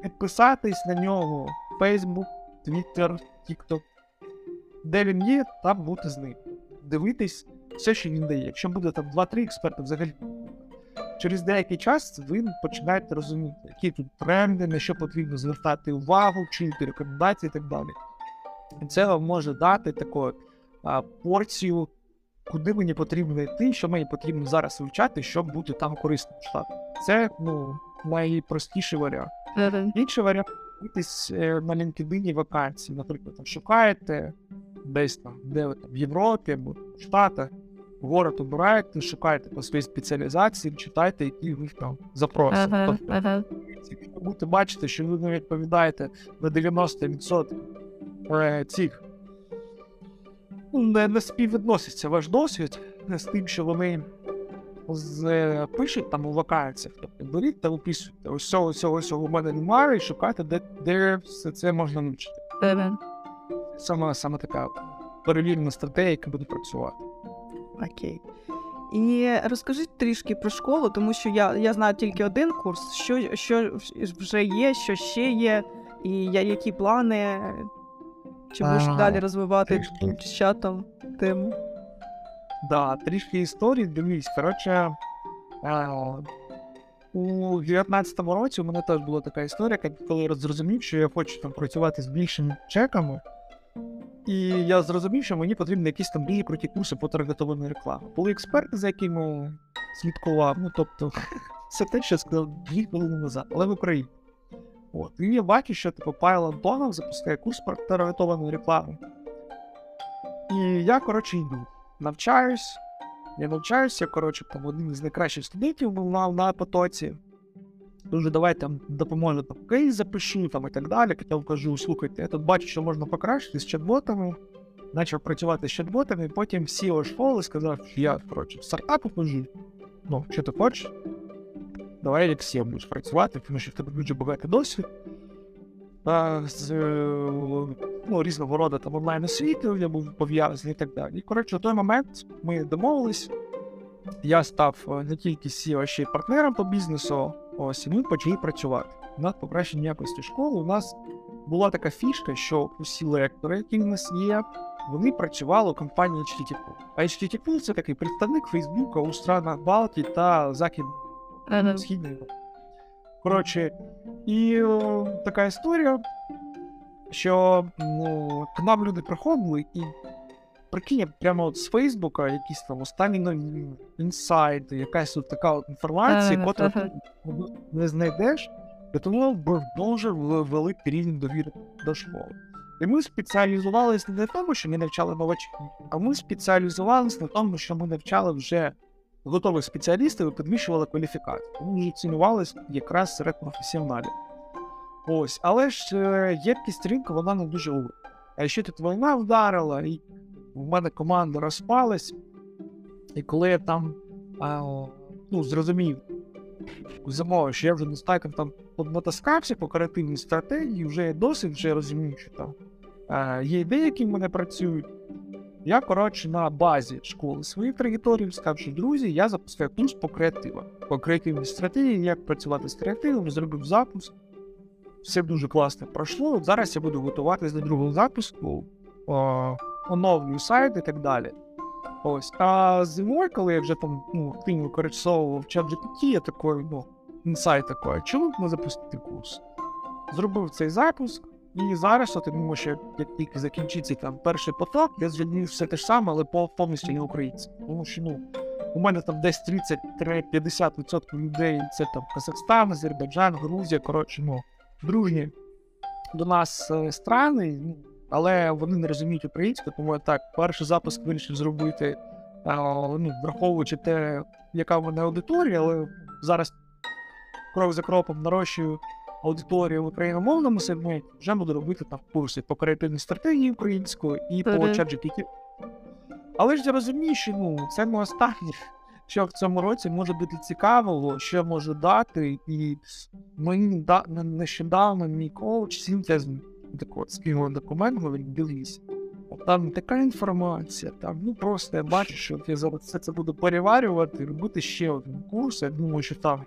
Підписатись на нього Facebook, Twitter, TikTok. Де він є, там бути з ним. Дивитись все, що він дає. Якщо буде там 2-3 експерти, взагалі. Через деякий час ви починаєте розуміти, які тут тренди, на що потрібно звертати увагу, чути рекомендації і так далі. І це вам може дати таку а, порцію, куди мені потрібно йти, що мені потрібно зараз вивчати, щоб бути там корисним в Штатах. Це ну, найпростіший варіант. Інший варіант дивитись е, на LinkedIn вакансії, наприклад, там шукаєте десь там, де ви там в Європі або в Штатах, город обираєте, шукайте по своїй спеціалізації, читайте, які в них там запроси. Тобто, будете бачити, що ви не відповідаєте на 90% е, цих не, не співвідноситься ваш досвід з тим, що вони з, пишуть там у вакансіях. Тобто беріть та описуйте. Ось цього, цього, цього в мене немає, і шукайте, де, де все це можна навчити. Саме, саме така перевірена стратегія, яка буде працювати. Окей. І розкажіть трішки про школу, тому що я, я знаю тільки один курс, що, що вже є, що ще є, і я, які плани, чи будеш А, далі розвивати трішки. з чатом тему. Да, трішки історії, дивись. Коротше, е, у 19-му році у мене теж була така історія, коли я зрозумів, що я хочу там працювати з більшими чеками. І я зрозумів, що мені потрібні якісь там більш круті курси по таргетованій рекламі. Були експерти, за якими слідкував, ну тобто, (laughs) все те, що я сказав дві хвилини назад, але в Україні. От. І бачу, що типу Павел Антонов запускає курс про таргетовану рекламу. І я, коротше, йду. Навчаюсь. Я навчаюся, коротше, там один з найкращих студентів був на, на потоці. Дуже давай там допоможу там кейс запишу там і так далі. Потім кажу, слухайте, я тут бачу, що можна покращити з чат-ботами. Почав працювати з чат-ботами, потім CEO школи сказав, що я, коротше, в стартапу хожу. Ну, що ти хочеш? Давай як SEO будеш працювати, тому що в тебе дуже багатий досвід. А, з е, ну, різного роду там онлайн освітою я був пов'язаний і так далі. І коротше, в той момент ми домовились. Я став е, не тільки CEO, а ще й партнером по бізнесу. Ось і ми почали працювати над покращенням якості школи. У нас була така фішка, що усі лектори, які в нас є, вони працювали у компанії HTTP. А HTTP – це такий представник Фейсбука у странах Балтії та Західної Ага. Східної. Коротше, і о, така історія, що ну, к нам люди приходили і прикинь, прямо от з Фейсбука якісь там останні нові інсайти, якась от така от інформація, Ага, котра ти не знайдеш, і тому був дуже великий рівень довіри до школи. І ми спеціалізувалися не на тому, що ми навчали новачків, а ми спеціалізувалися на тому, що ми навчали вже готових спеціалістів і підвищували кваліфікацію. Тому вже цінувалися якраз серед професіоналів. Ось, але ж е, єдкість ринку вона не дуже велика. А ще тут війна вдарила, і в мене команда розпалась. І коли я там а, ну, зрозумів, замовив, що я вже достатньо там натаскався по креативній стратегії, вже є досвід, вже розумію, що там е, є ідеї, які в мене працюють. Я, коротше, на базі школи своїх траєкторій сказав, що друзі, я запускаю курс по креативам, по креативній стратегії, як працювати з креативом, зробив запуск. Все дуже класно пройшло. Зараз я буду готуватись до другого запуску, оновлюю сайт і так далі. Ось. А зимою, коли я вже там ну, активно використовував чат GPT, я такий, ну, інсайт такий, чому б не запустити курс? Зробив цей запуск, і зараз, я що як тільки закінчиться там перший поток, я звільню все те ж саме, але по- повністю не українське. Тому що ну, у мене там десь 30-50% людей це там Казахстан, Азербайджан, Грузія, коротше, ну, дружні до нас е, страни, ну, але вони не розуміють українську, тому я так перший запуск вирішив зробити, а, ну, враховуючи те, яка в мене аудиторія, але зараз крок за кроком нарощую аудиторію в україномовному сегменті, вже буду робити там курси по креативній стратегії української і по ChatGPT. Але ж я розумію, що ну, це не останнє, що в цьому році може бути цікавого, що можу дати, і мені да, нещодавно мій коуч такого спільного документу він дивився. Там така інформація, там ну просто я бачу, що я зараз все це буду переварювати, робити ще один курс. Я думаю, що там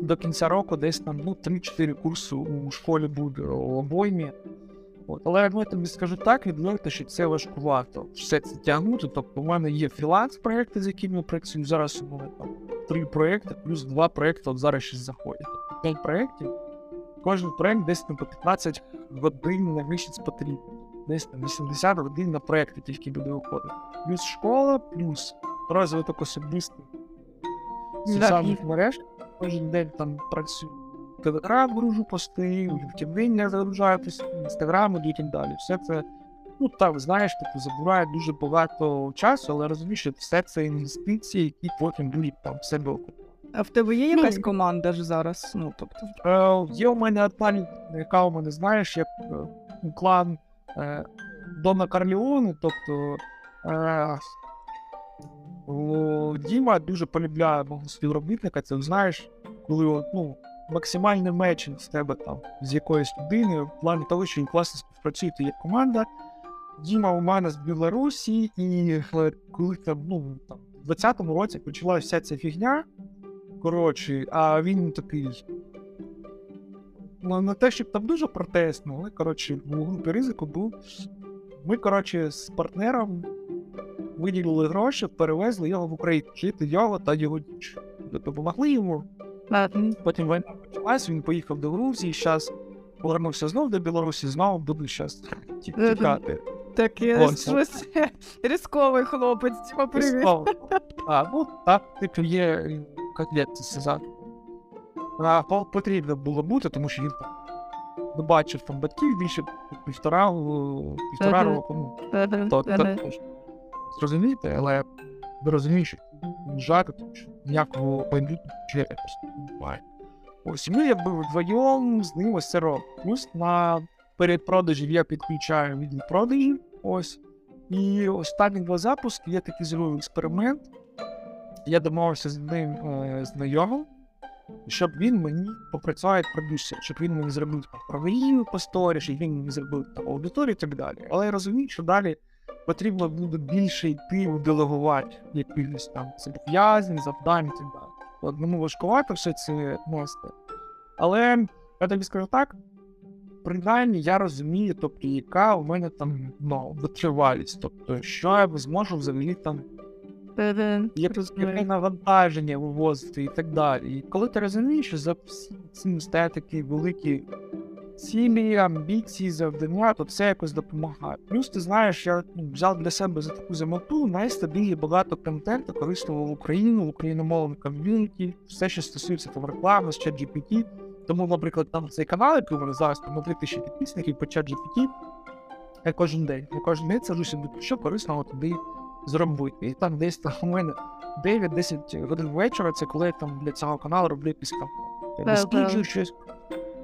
до кінця року десь там ну, 3-4 курси у школі буде у обоймі. От, але я тобі скажу так, відверто, що це важкувато все це тягнути. Тобто, у мене є фріланс-проекти, з якими я працюю. Зараз у мене там три проекти, плюс два проекти от зараз ще заходять. П'ять проєктів. Кожен проект десь там по 15 годин на місяць потрібно. Десь там 80 годин на проекти тільки буде виходити. Плюс школа, плюс розвиток особистих соціальних мереж. Кожен день там працюю. Телеграм гружу пости, LinkedIn не загружаю, інстаграм і так далі. Все це ну так, знаєш, типу, забирає дуже багато часу, але розумієш, що все це інвестиції, які потім будуть там в себе. А в тебе є якась Ну, команда ж зараз? Ну, тобто, Е, є у мене одна яка у мене, знаєш, як е, клан е, Дона Карліоне, тобто е, Діма дуже полюбляє мого співробітника. Це знаєш, коли ну, максимальний меч з тебе там з якоюсь людиною, в плані того, що він класно співпрацює, то є команда. Діма у мене з Білорусі, і е, коли там, ну, там, в 20-му році почалася вся ця фігня. Коротше, а він такий. Ну, не те, щоб там дуже протестно, але коротше, в групі ризику був. Ми, коротше, з партнером виділили гроші, перевезли його в Україну, жити його та його. Допомогли йому. Потім війна почалась, він поїхав до Грузії, зараз повернувся знов до Білорусі, знову буде зараз тікати. таке щось різковий хлопець. Типа, привіт. А, ну так, типу, є, е, це сказати. А, потрібно було бути, тому що він не бачив там батьків більше півтора, е, півтора року. Ну, то, то, то, зрозумієте, але ви розумієте, їжджати, тому що ніякого майбутнього чи просто немає. Ось ми якби вдвоєм з ним ось це робимо. Плюс на передпродажі я підключаю відділ продажів. Ось. І останні два запуски я таки зробив експеримент. Я домовився з ним е, знайомим, щоб він мені попрацював як продюсер, щоб він мені зробив правові по сторі, щоб він мені зробив аудиторію і так далі. Але я розумію, що далі потрібно буде більше йти в делегувати якихось там зобов'язань, завдань і так далі. Одному важкувато все це носити. Але я тобі скажу так, принаймні я розумію, тобто, яка у мене там ну, витривалість, тобто, що я зможу взагалі там яке, навантаження вивозити і так далі. І коли ти розумієш, що за всім стоять такі великі цілі, амбіції, завдання, то це якось допомагає. Плюс ти знаєш, я ну, взяв для себе за таку замоту найстабільні багато контенту корисного в Україну, в україномовному ком'юніті, все, що стосується там реклами, з ChatGPT. Тому, наприклад, там цей канал, який у мене зараз там 3 тисячі підписників по ChatGPT, я кожен день. Я кожен день сажу собі, що корисного туди зробити. І там десь там у мене 9-10 годин вечора, це коли я там для цього каналу роблю якісь там я досліджую щось.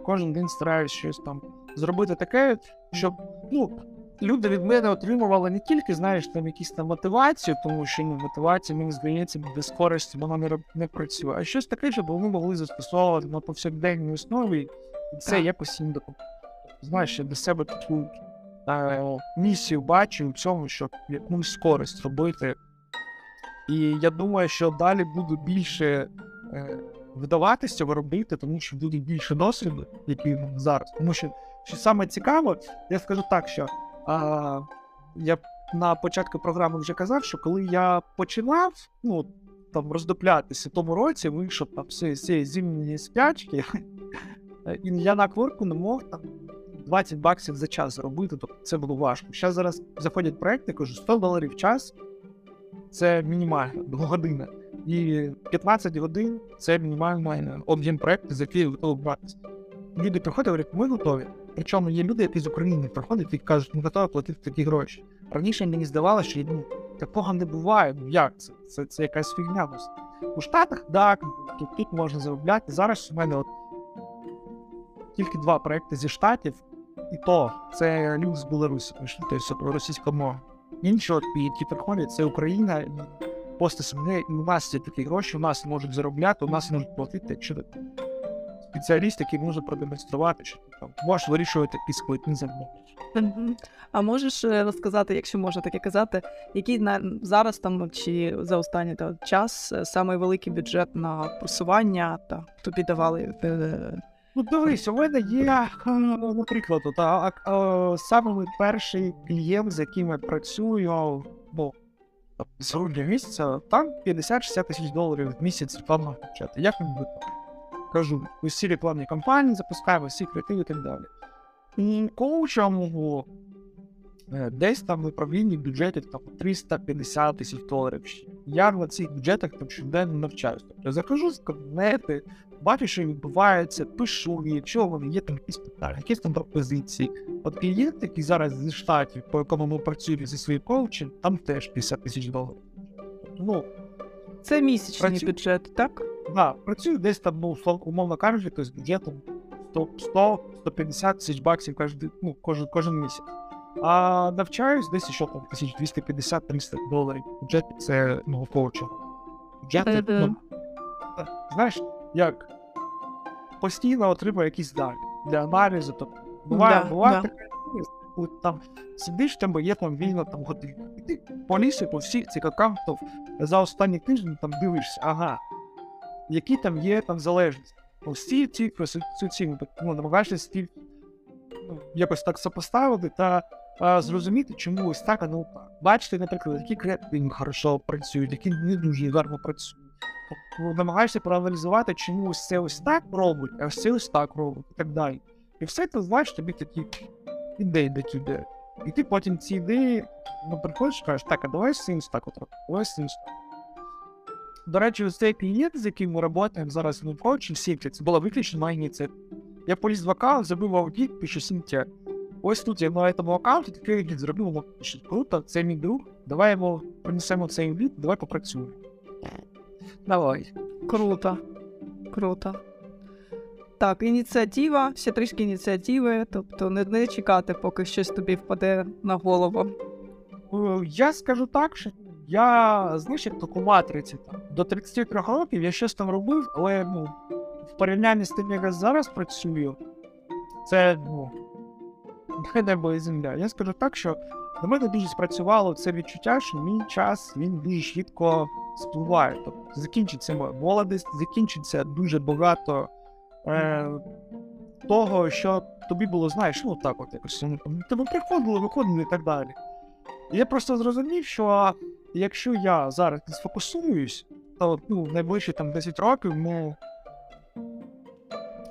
Кожен день стараюсь щось там зробити таке, щоб ну, люди від мене отримували не тільки, знаєш, там якісь там мотивацію, тому що ну, мотивація, мені здається, без користі вона не, не працює, а щось таке, щоб вони могли застосовувати на повсякденній основі, і це якось їм допомагає. Знаєш, я для себе таку е, місію бачу в цьому, щоб якусь користь робити. І я думаю, що далі буду більше е, вдаватися цього робити, тому що буде більше досвіду, який зараз. Тому що, що саме цікаво, я скажу так, що а, я на початку програми вже казав, що коли я починав ну, там, роздоплятися в тому році, вийшов там з цієї зимньої спячки, (laughs) і я на кворку не мог там 20 баксів за час заробити, тобто це було важко. Зараз зараз заходять проекти, кажу, 100 доларів в час це мінімально година. І 15 годин це мінімальний об'єм проекту, за який я готовий братися. Люди приходять говорять, ми готові. Причому є люди, які з України приходять і кажуть, ми готові платити такі гроші. Раніше мені здавалося, що ну, такого не буває. Ну як це? Це, це якась фігня. У Штатах так, тут, тут можна заробляти. Зараз у мене от тільки два проекти зі штатів, і то це люди з Білорусі, тобто російська мова. Інші, от, які приходять, це Україна, просто у нас є такі гроші, у нас можуть заробляти, у нас можуть платити, ти спеціаліст, який може продемонструвати, що там можеш вирішувати якісь складні. Мгм. А можеш е, розказати, якщо можна таке казати, який на зараз там чи за останній та, час е, самий великий бюджет на просування та тобі давали? е, Ну, дивись, у мене є, е, наприклад, от, а, а, саме перший клієнт, з яким я працюю, ну, там, з грудня місяця, там 50-60 тисяч доларів в місяць рекламного бюджету. Як він буде? Кажу, усі рекламні кампанії запускаємо, всі креативи і так далі. І коучам е, десь там в управлінні бюджетів там 350 тисяч доларів ще. Я на цих бюджетах там щоденно навчаюся. Тобто я захожу з кабінети, бачу, що відбувається, пишу, якщо вони є там якісь питання, якісь там пропозиції. От клієнт, який зараз зі штатів, по якому ми працюємо зі своїм коучем, там теж 50 тисяч доларів. Тобто, Ну, Це місячний Працю- бюджет, так? Да, працюю десь там, ну, умовно кажучи, то з бюджетом 100-150 тисяч баксів кожен, ну, кожен, кожен місяць. А навчаюсь десь ще там 1250-300 доларів. Бюджет це мого коуча. Бюджет, Мгм. ну, знаєш, як постійно отримую якісь дані для аналізу. Тобто, буває, Да, буває да. таке, ну, коли там сидиш, тебе є там вільно там година. І ти по лісі, по всіх цих аккаунтів за останні тижні там дивишся, ага, які там є там залежності. Ось ці ці ці, ці ну, намагаєшся стіль, ну, якось так сопоставити та зрозуміти, чому ось так, а не так. Бачите, наприклад, які креативні хорошо працюють, які не дуже гарно працюють. Тобто намагаєшся проаналізувати, чому ось це ось так робить, а ось це ось так робить, і так далі. І все це, знаєш, тобі такі ідеї такі ідеї. І ти потім ці ідеї ну, приходиш і кажеш, так, а давай з так от, давай так. До речі, ось цей клієнт, з яким ми працюємо зараз в коучинг Сінтя, це була виключно моя ініціатива. Я поліз в аккаунт, забив аудит, пишу Сінтя. Ось тут я на цьому аккаунті такий аудит зробив, воно круто, це мій друг, давай йому принесемо цей аудит, давай попрацюємо. Давай. Круто. Круто. Так, ініціатива, ще трішки ініціативи, тобто не, не чекати, поки щось тобі впаде на голову. Е, Я скажу так, що я, як таку матрицю. До 33 років я щось там робив, але ну, в порівнянні з тим, як я зараз працюю, це ну, нехай небо і земля. Я скажу так, що до мене дуже спрацювало це відчуття, що мій час він дуже швидко спливає. Тобто закінчиться моя молодість, закінчиться дуже багато е, того, що тобі було, знаєш, ну так от якось. Ну, тебе приходило, виходило і так далі. І я просто зрозумів, що якщо я зараз не сфокусуюсь, то ну, найближчі там 10 років ми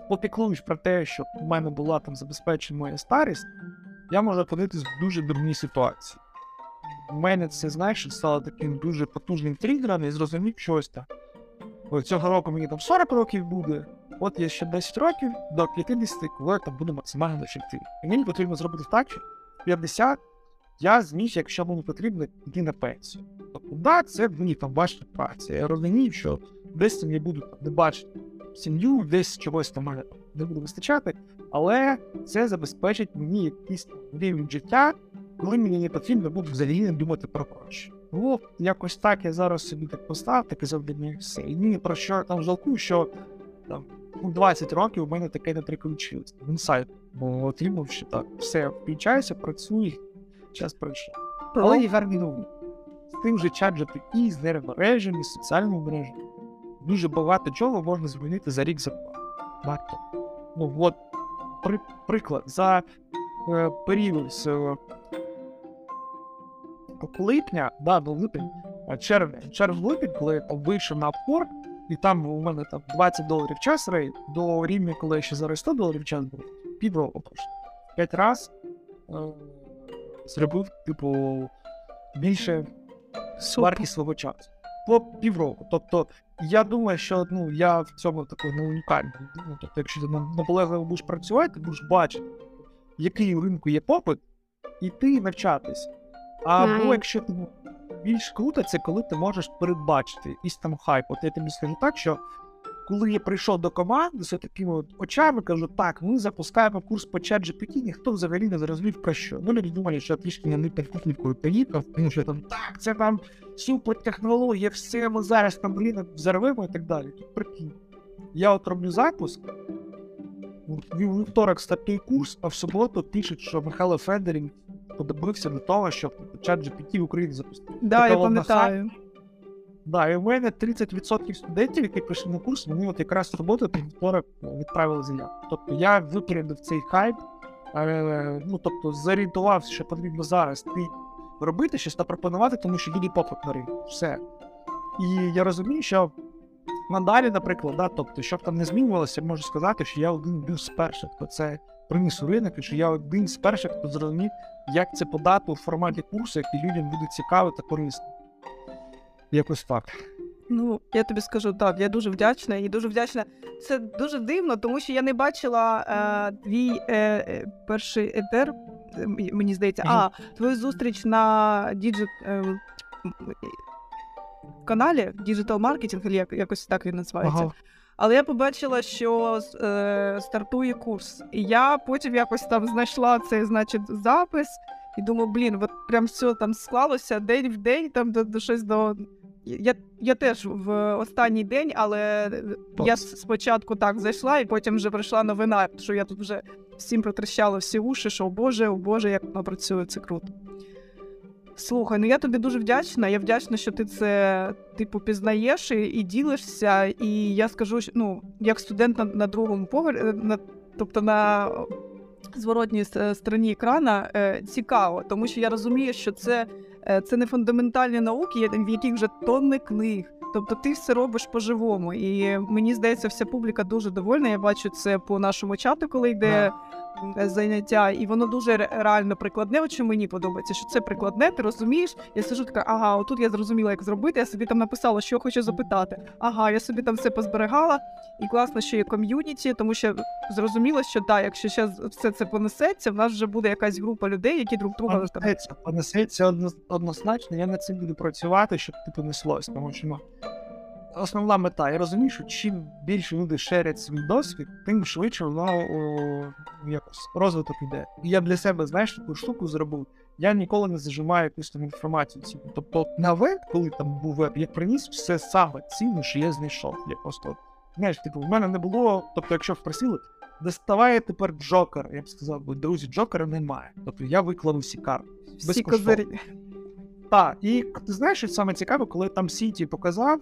попіклуюсь про те, щоб у мене була там забезпечена моя старість, я можу опинитись в дуже дурній ситуації. У мене це, знаєш, стало таким дуже потужним тригером і зрозумів, що ось так. Цього року мені там 40 років буде, от є ще 10 років до 50, коли я там буду максимально ефективним. І мені потрібно зробити так, що в 50 я зміг, якщо мені потрібно, йти на пенсію. Тобто, да, це мені там важка праця. Я розумію, що десь там я буду не бачити сім'ю, десь чогось там мене не буде вистачати, але це забезпечить мені якийсь рівень життя, коли мені не потрібно буде взагалі не думати про гроші. Ну, якось так я зараз собі так таке завдання і все. І ні про що там жалкую, що там у 20 років у мене таке не приключилось. Інсайт, бо отримав, що так, все, включаюся, працюю, час пройшов. Але є гарні новини. З тим же чат GPT, з нейромережами, з соціальними мережами. Дуже багато чого можна змінити за рік за два. Варто. Ну, от, при, приклад, за е, період з е, липня, да, до липень, е, червня, червень-липень, коли я вийшов на Upwork, і там у мене там 20 доларів час рейд, до рівня, коли я ще зараз 100 доларів час був, півроку пройшло. П'ять раз е, зробив, типу, більше вартість свого часу. По півроку. Тобто, я думаю, що ну, я в цьому такий не унікальний. Ну, тобто, якщо ти наполегливо будеш працювати, ти будеш бачити, який у ринку є попит, і ти навчатись. Або Мгм. якщо ти ну, більш круто, це коли ти можеш передбачити якийсь там хайп. От я тобі скажу так, що коли я прийшов до команди з такими от очами, кажу, так, ми запускаємо курс по чат GPT, ніхто взагалі не зрозумів про що. Ну, люди думали, що трішки не технікою поїхав, тому що там так, це там супертехнологія, все ми зараз там блін взорвемо і так далі. Тут прикинь. Я от роблю запуск. Вівторок статей курс, а в суботу пишуть, що Михайло Федорів подобився до того, щоб чат GPT в Україні запустити. Да, Така я пам'ятаю. Да, і в мене 30% студентів, які прийшли на курс, вони от якраз роботу та відправили заявку. Тобто я випередив цей хайп, е, ну тобто зорієнтувався, що потрібно зараз ти робити щось та пропонувати, тому що є попит на ринку. Все. І я розумію, що надалі, наприклад, да, тобто, щоб там не змінювалося, я можу сказати, що я один з перших, хто це приніс у ринок, і що я один з перших, хто зрозумів, як це подати у форматі курсу, який людям буде цікаво та корисно. Якось так. Ну, я тобі скажу так, я дуже вдячна і дуже вдячна. Це дуже дивно, тому що я не бачила е, твій е, е, перший етер, мені здається, а твою зустріч на діджит е, каналі Digital Marketing, як, якось так він називається. Ага. Але я побачила, що е, стартує курс. І я потім якось там знайшла цей, значить, запис і думаю, блін, от прям все там склалося день в день, там до, до щось до. Я, я теж в останній день, але я спочатку так зайшла, і потім вже прийшла новина, що я тут вже всім протрещала всі уші, що о Боже, о Боже, як воно працює, це круто. Слухай, ну я тобі дуже вдячна. Я вдячна, що ти це типу пізнаєш і, і ділишся. І я скажу, що ну, як студент на, на другому поверсі, на, тобто на зворотній стороні екрана, е, цікаво, тому що я розумію, що це, е, це не фундаментальні науки, в яких вже тонни книг. Тобто ти все робиш по-живому. І мені здається, вся публіка дуже довольна. Я бачу це по нашому чату, коли йде е, заняття, і воно дуже реально прикладне. От що мені подобається, що це прикладне, ти розумієш. Я сижу така, ага, отут я зрозуміла, як зробити. Я собі там написала, що хочу запитати. Ага, я собі там все позберегала. І класно, що є ком'юніті, тому що зрозуміло, що так, якщо ще все це понесеться, в нас вже буде якась група людей, які друг друга. Понесеться, понесеться однозначно, я над цим буду працювати, щоб ти понеслось, тому що ну, основна мета. Я розумію, що чим більше люди шерять свій досвід, тим швидше воно о, якось розвиток іде. І я для себе, знаєш, таку штуку зробив. Я ніколи не зажимаю якусь там інформацію. цінну. Тобто на веб, коли там був веб, я приніс все саме цінне, що я знайшов. Я просто, знаєш, типу, в мене не було, тобто, якщо впросили, доставає тепер Джокер. Я б сказав, бо друзі, Джокера немає. Тобто я виклав усі карти. Всі козирі. Так, і ти знаєш, що саме цікаве, коли там Сіті показав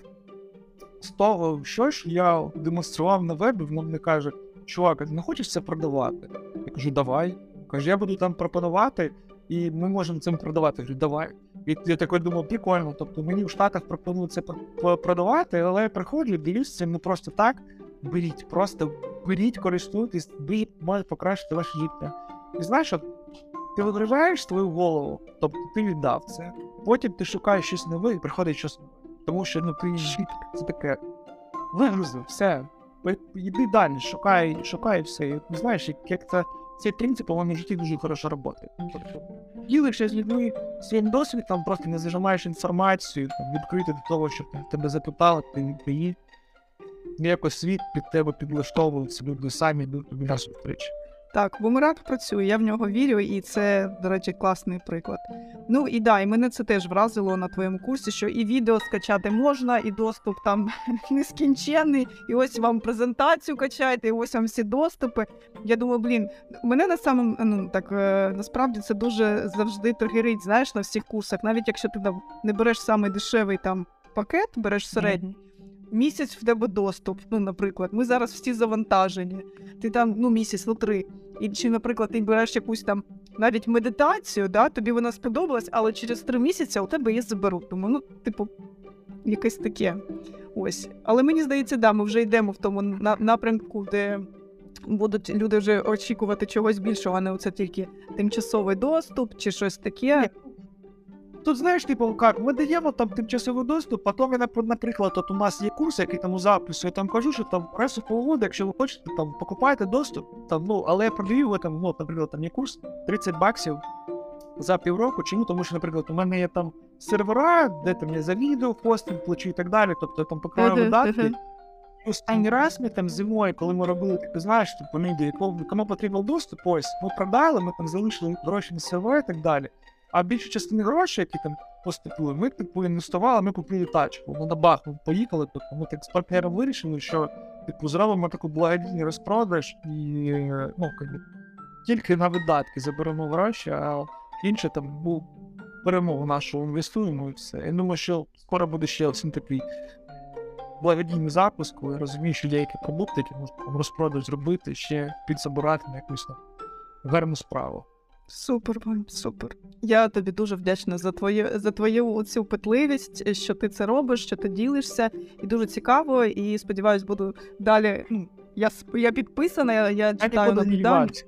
з того, що ж я демонстрував на вебі, воно мені каже: чувак, не хочеш це продавати? Я кажу, давай. Каже, я буду там пропонувати, і ми можемо цим продавати. Я кажу, давай. І я такий думав, прикольно. Тобто мені в Штатах пропонують це пр- пр- продавати, але я приходжу, дивлюсь цим не просто так. Беріть, просто беріть, користуйтесь, беріть, може покращити ваше життя. І знаєш, от, ти вигружаєш свою голову, тобто ти віддав це. Потім ти шукаєш щось нове і приходить щось нове. Тому що ну ти це таке. Вигрузив, все. Йди далі, шукай, шукай все. Знаєш, як, як це цей принцип, по моєму житті дуже хорошо працює. Тобто, ділишся з людьми своїм досвідом, просто не зажимаєш інформацію, там, відкрити до того, щоб тебе запитали, ти відповів. Якось світ під тебе підлаштовується, люди самі йдуть тобі на зустріч. Так, бумеранг працює, я в нього вірю, і це, до речі, класний приклад. Ну і да, і мене це теж вразило на твоєму курсі, що і відео скачати можна, і доступ там (laughs) нескінченний, і ось вам презентацію качайте, і ось вам всі доступи. Я думаю, блін, мене на самому ну так е, насправді це дуже завжди тригерить, знаєш, на всіх курсах, навіть якщо ти не береш самий дешевий там пакет, береш середній. Місяць в тебе доступ, ну, наприклад, ми зараз всі завантажені. Ти там ну місяць, ну три. І чи, наприклад, ти береш якусь там навіть медитацію, да, тобі вона сподобалась, але через три місяці у тебе її заберуть. Тому, ну, типу, якесь таке. Ось. Але мені здається, да, ми вже йдемо в тому на- напрямку, де будуть люди вже очікувати чогось більшого, а не оце тільки тимчасовий доступ чи щось таке. Тут знаєш, типу, як, ми даємо там тимчасовий доступ, потім я, наприклад, от у нас є курс, який там у запису, я там кажу, що там раз у полгода, якщо ви хочете, там покупайте доступ, там, ну, але я продаю його там, ну, наприклад, там є курс 30 баксів за півроку. Чому? Тому що, наприклад, у мене є там сервера, де там я за відео, хостинг плачу і так далі, тобто я там покриваю видатки. Останній раз ми там зимою, коли ми робили, ти знаєш, типу, йде, кому, кому потрібен доступ, ось ми продали, ми там залишили гроші на сервер і так далі. А більшу частину грошей, які там поступили, ми типу інвестували, ми купили тачку. Ну на бах, ми поїхали. Тобто ми так з партнером вирішили, що типу зробимо таку благодійний розпродаж і ну, тільки на видатки заберемо гроші, а інше там ну, беремо в нашу інвестуємо і все. Я думаю, що скоро буде ще один такий благодійний запуск, коли розумію, що є які продукти, які можна розпродаж зробити, ще підсобирати на якусь гарну справу. Супер, Вань, супер. Я тобі дуже вдячна за твою за твою цю питливість, що ти це робиш, що ти ділишся, і дуже цікаво. І сподіваюсь, буду далі. Ну я я підписана, я, я читаю діваюся.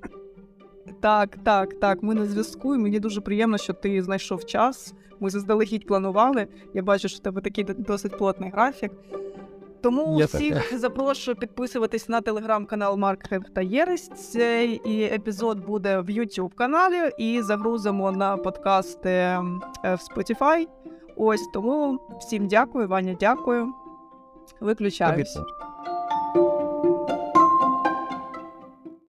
Так, так, так. Ми на зв'язку. і Мені дуже приємно, що ти знайшов час. Ми заздалегідь планували. Я бачу, що в тебе такий досить плотний графік. Тому Є всіх запрошую підписуватись на телеграм-канал Маркетинг та Єресь. Цей епізод буде в YouTube каналі і загрузимо на подкасти ем, е, в Spotify. Ось тому всім дякую, Ваня, дякую. Виключаюсь.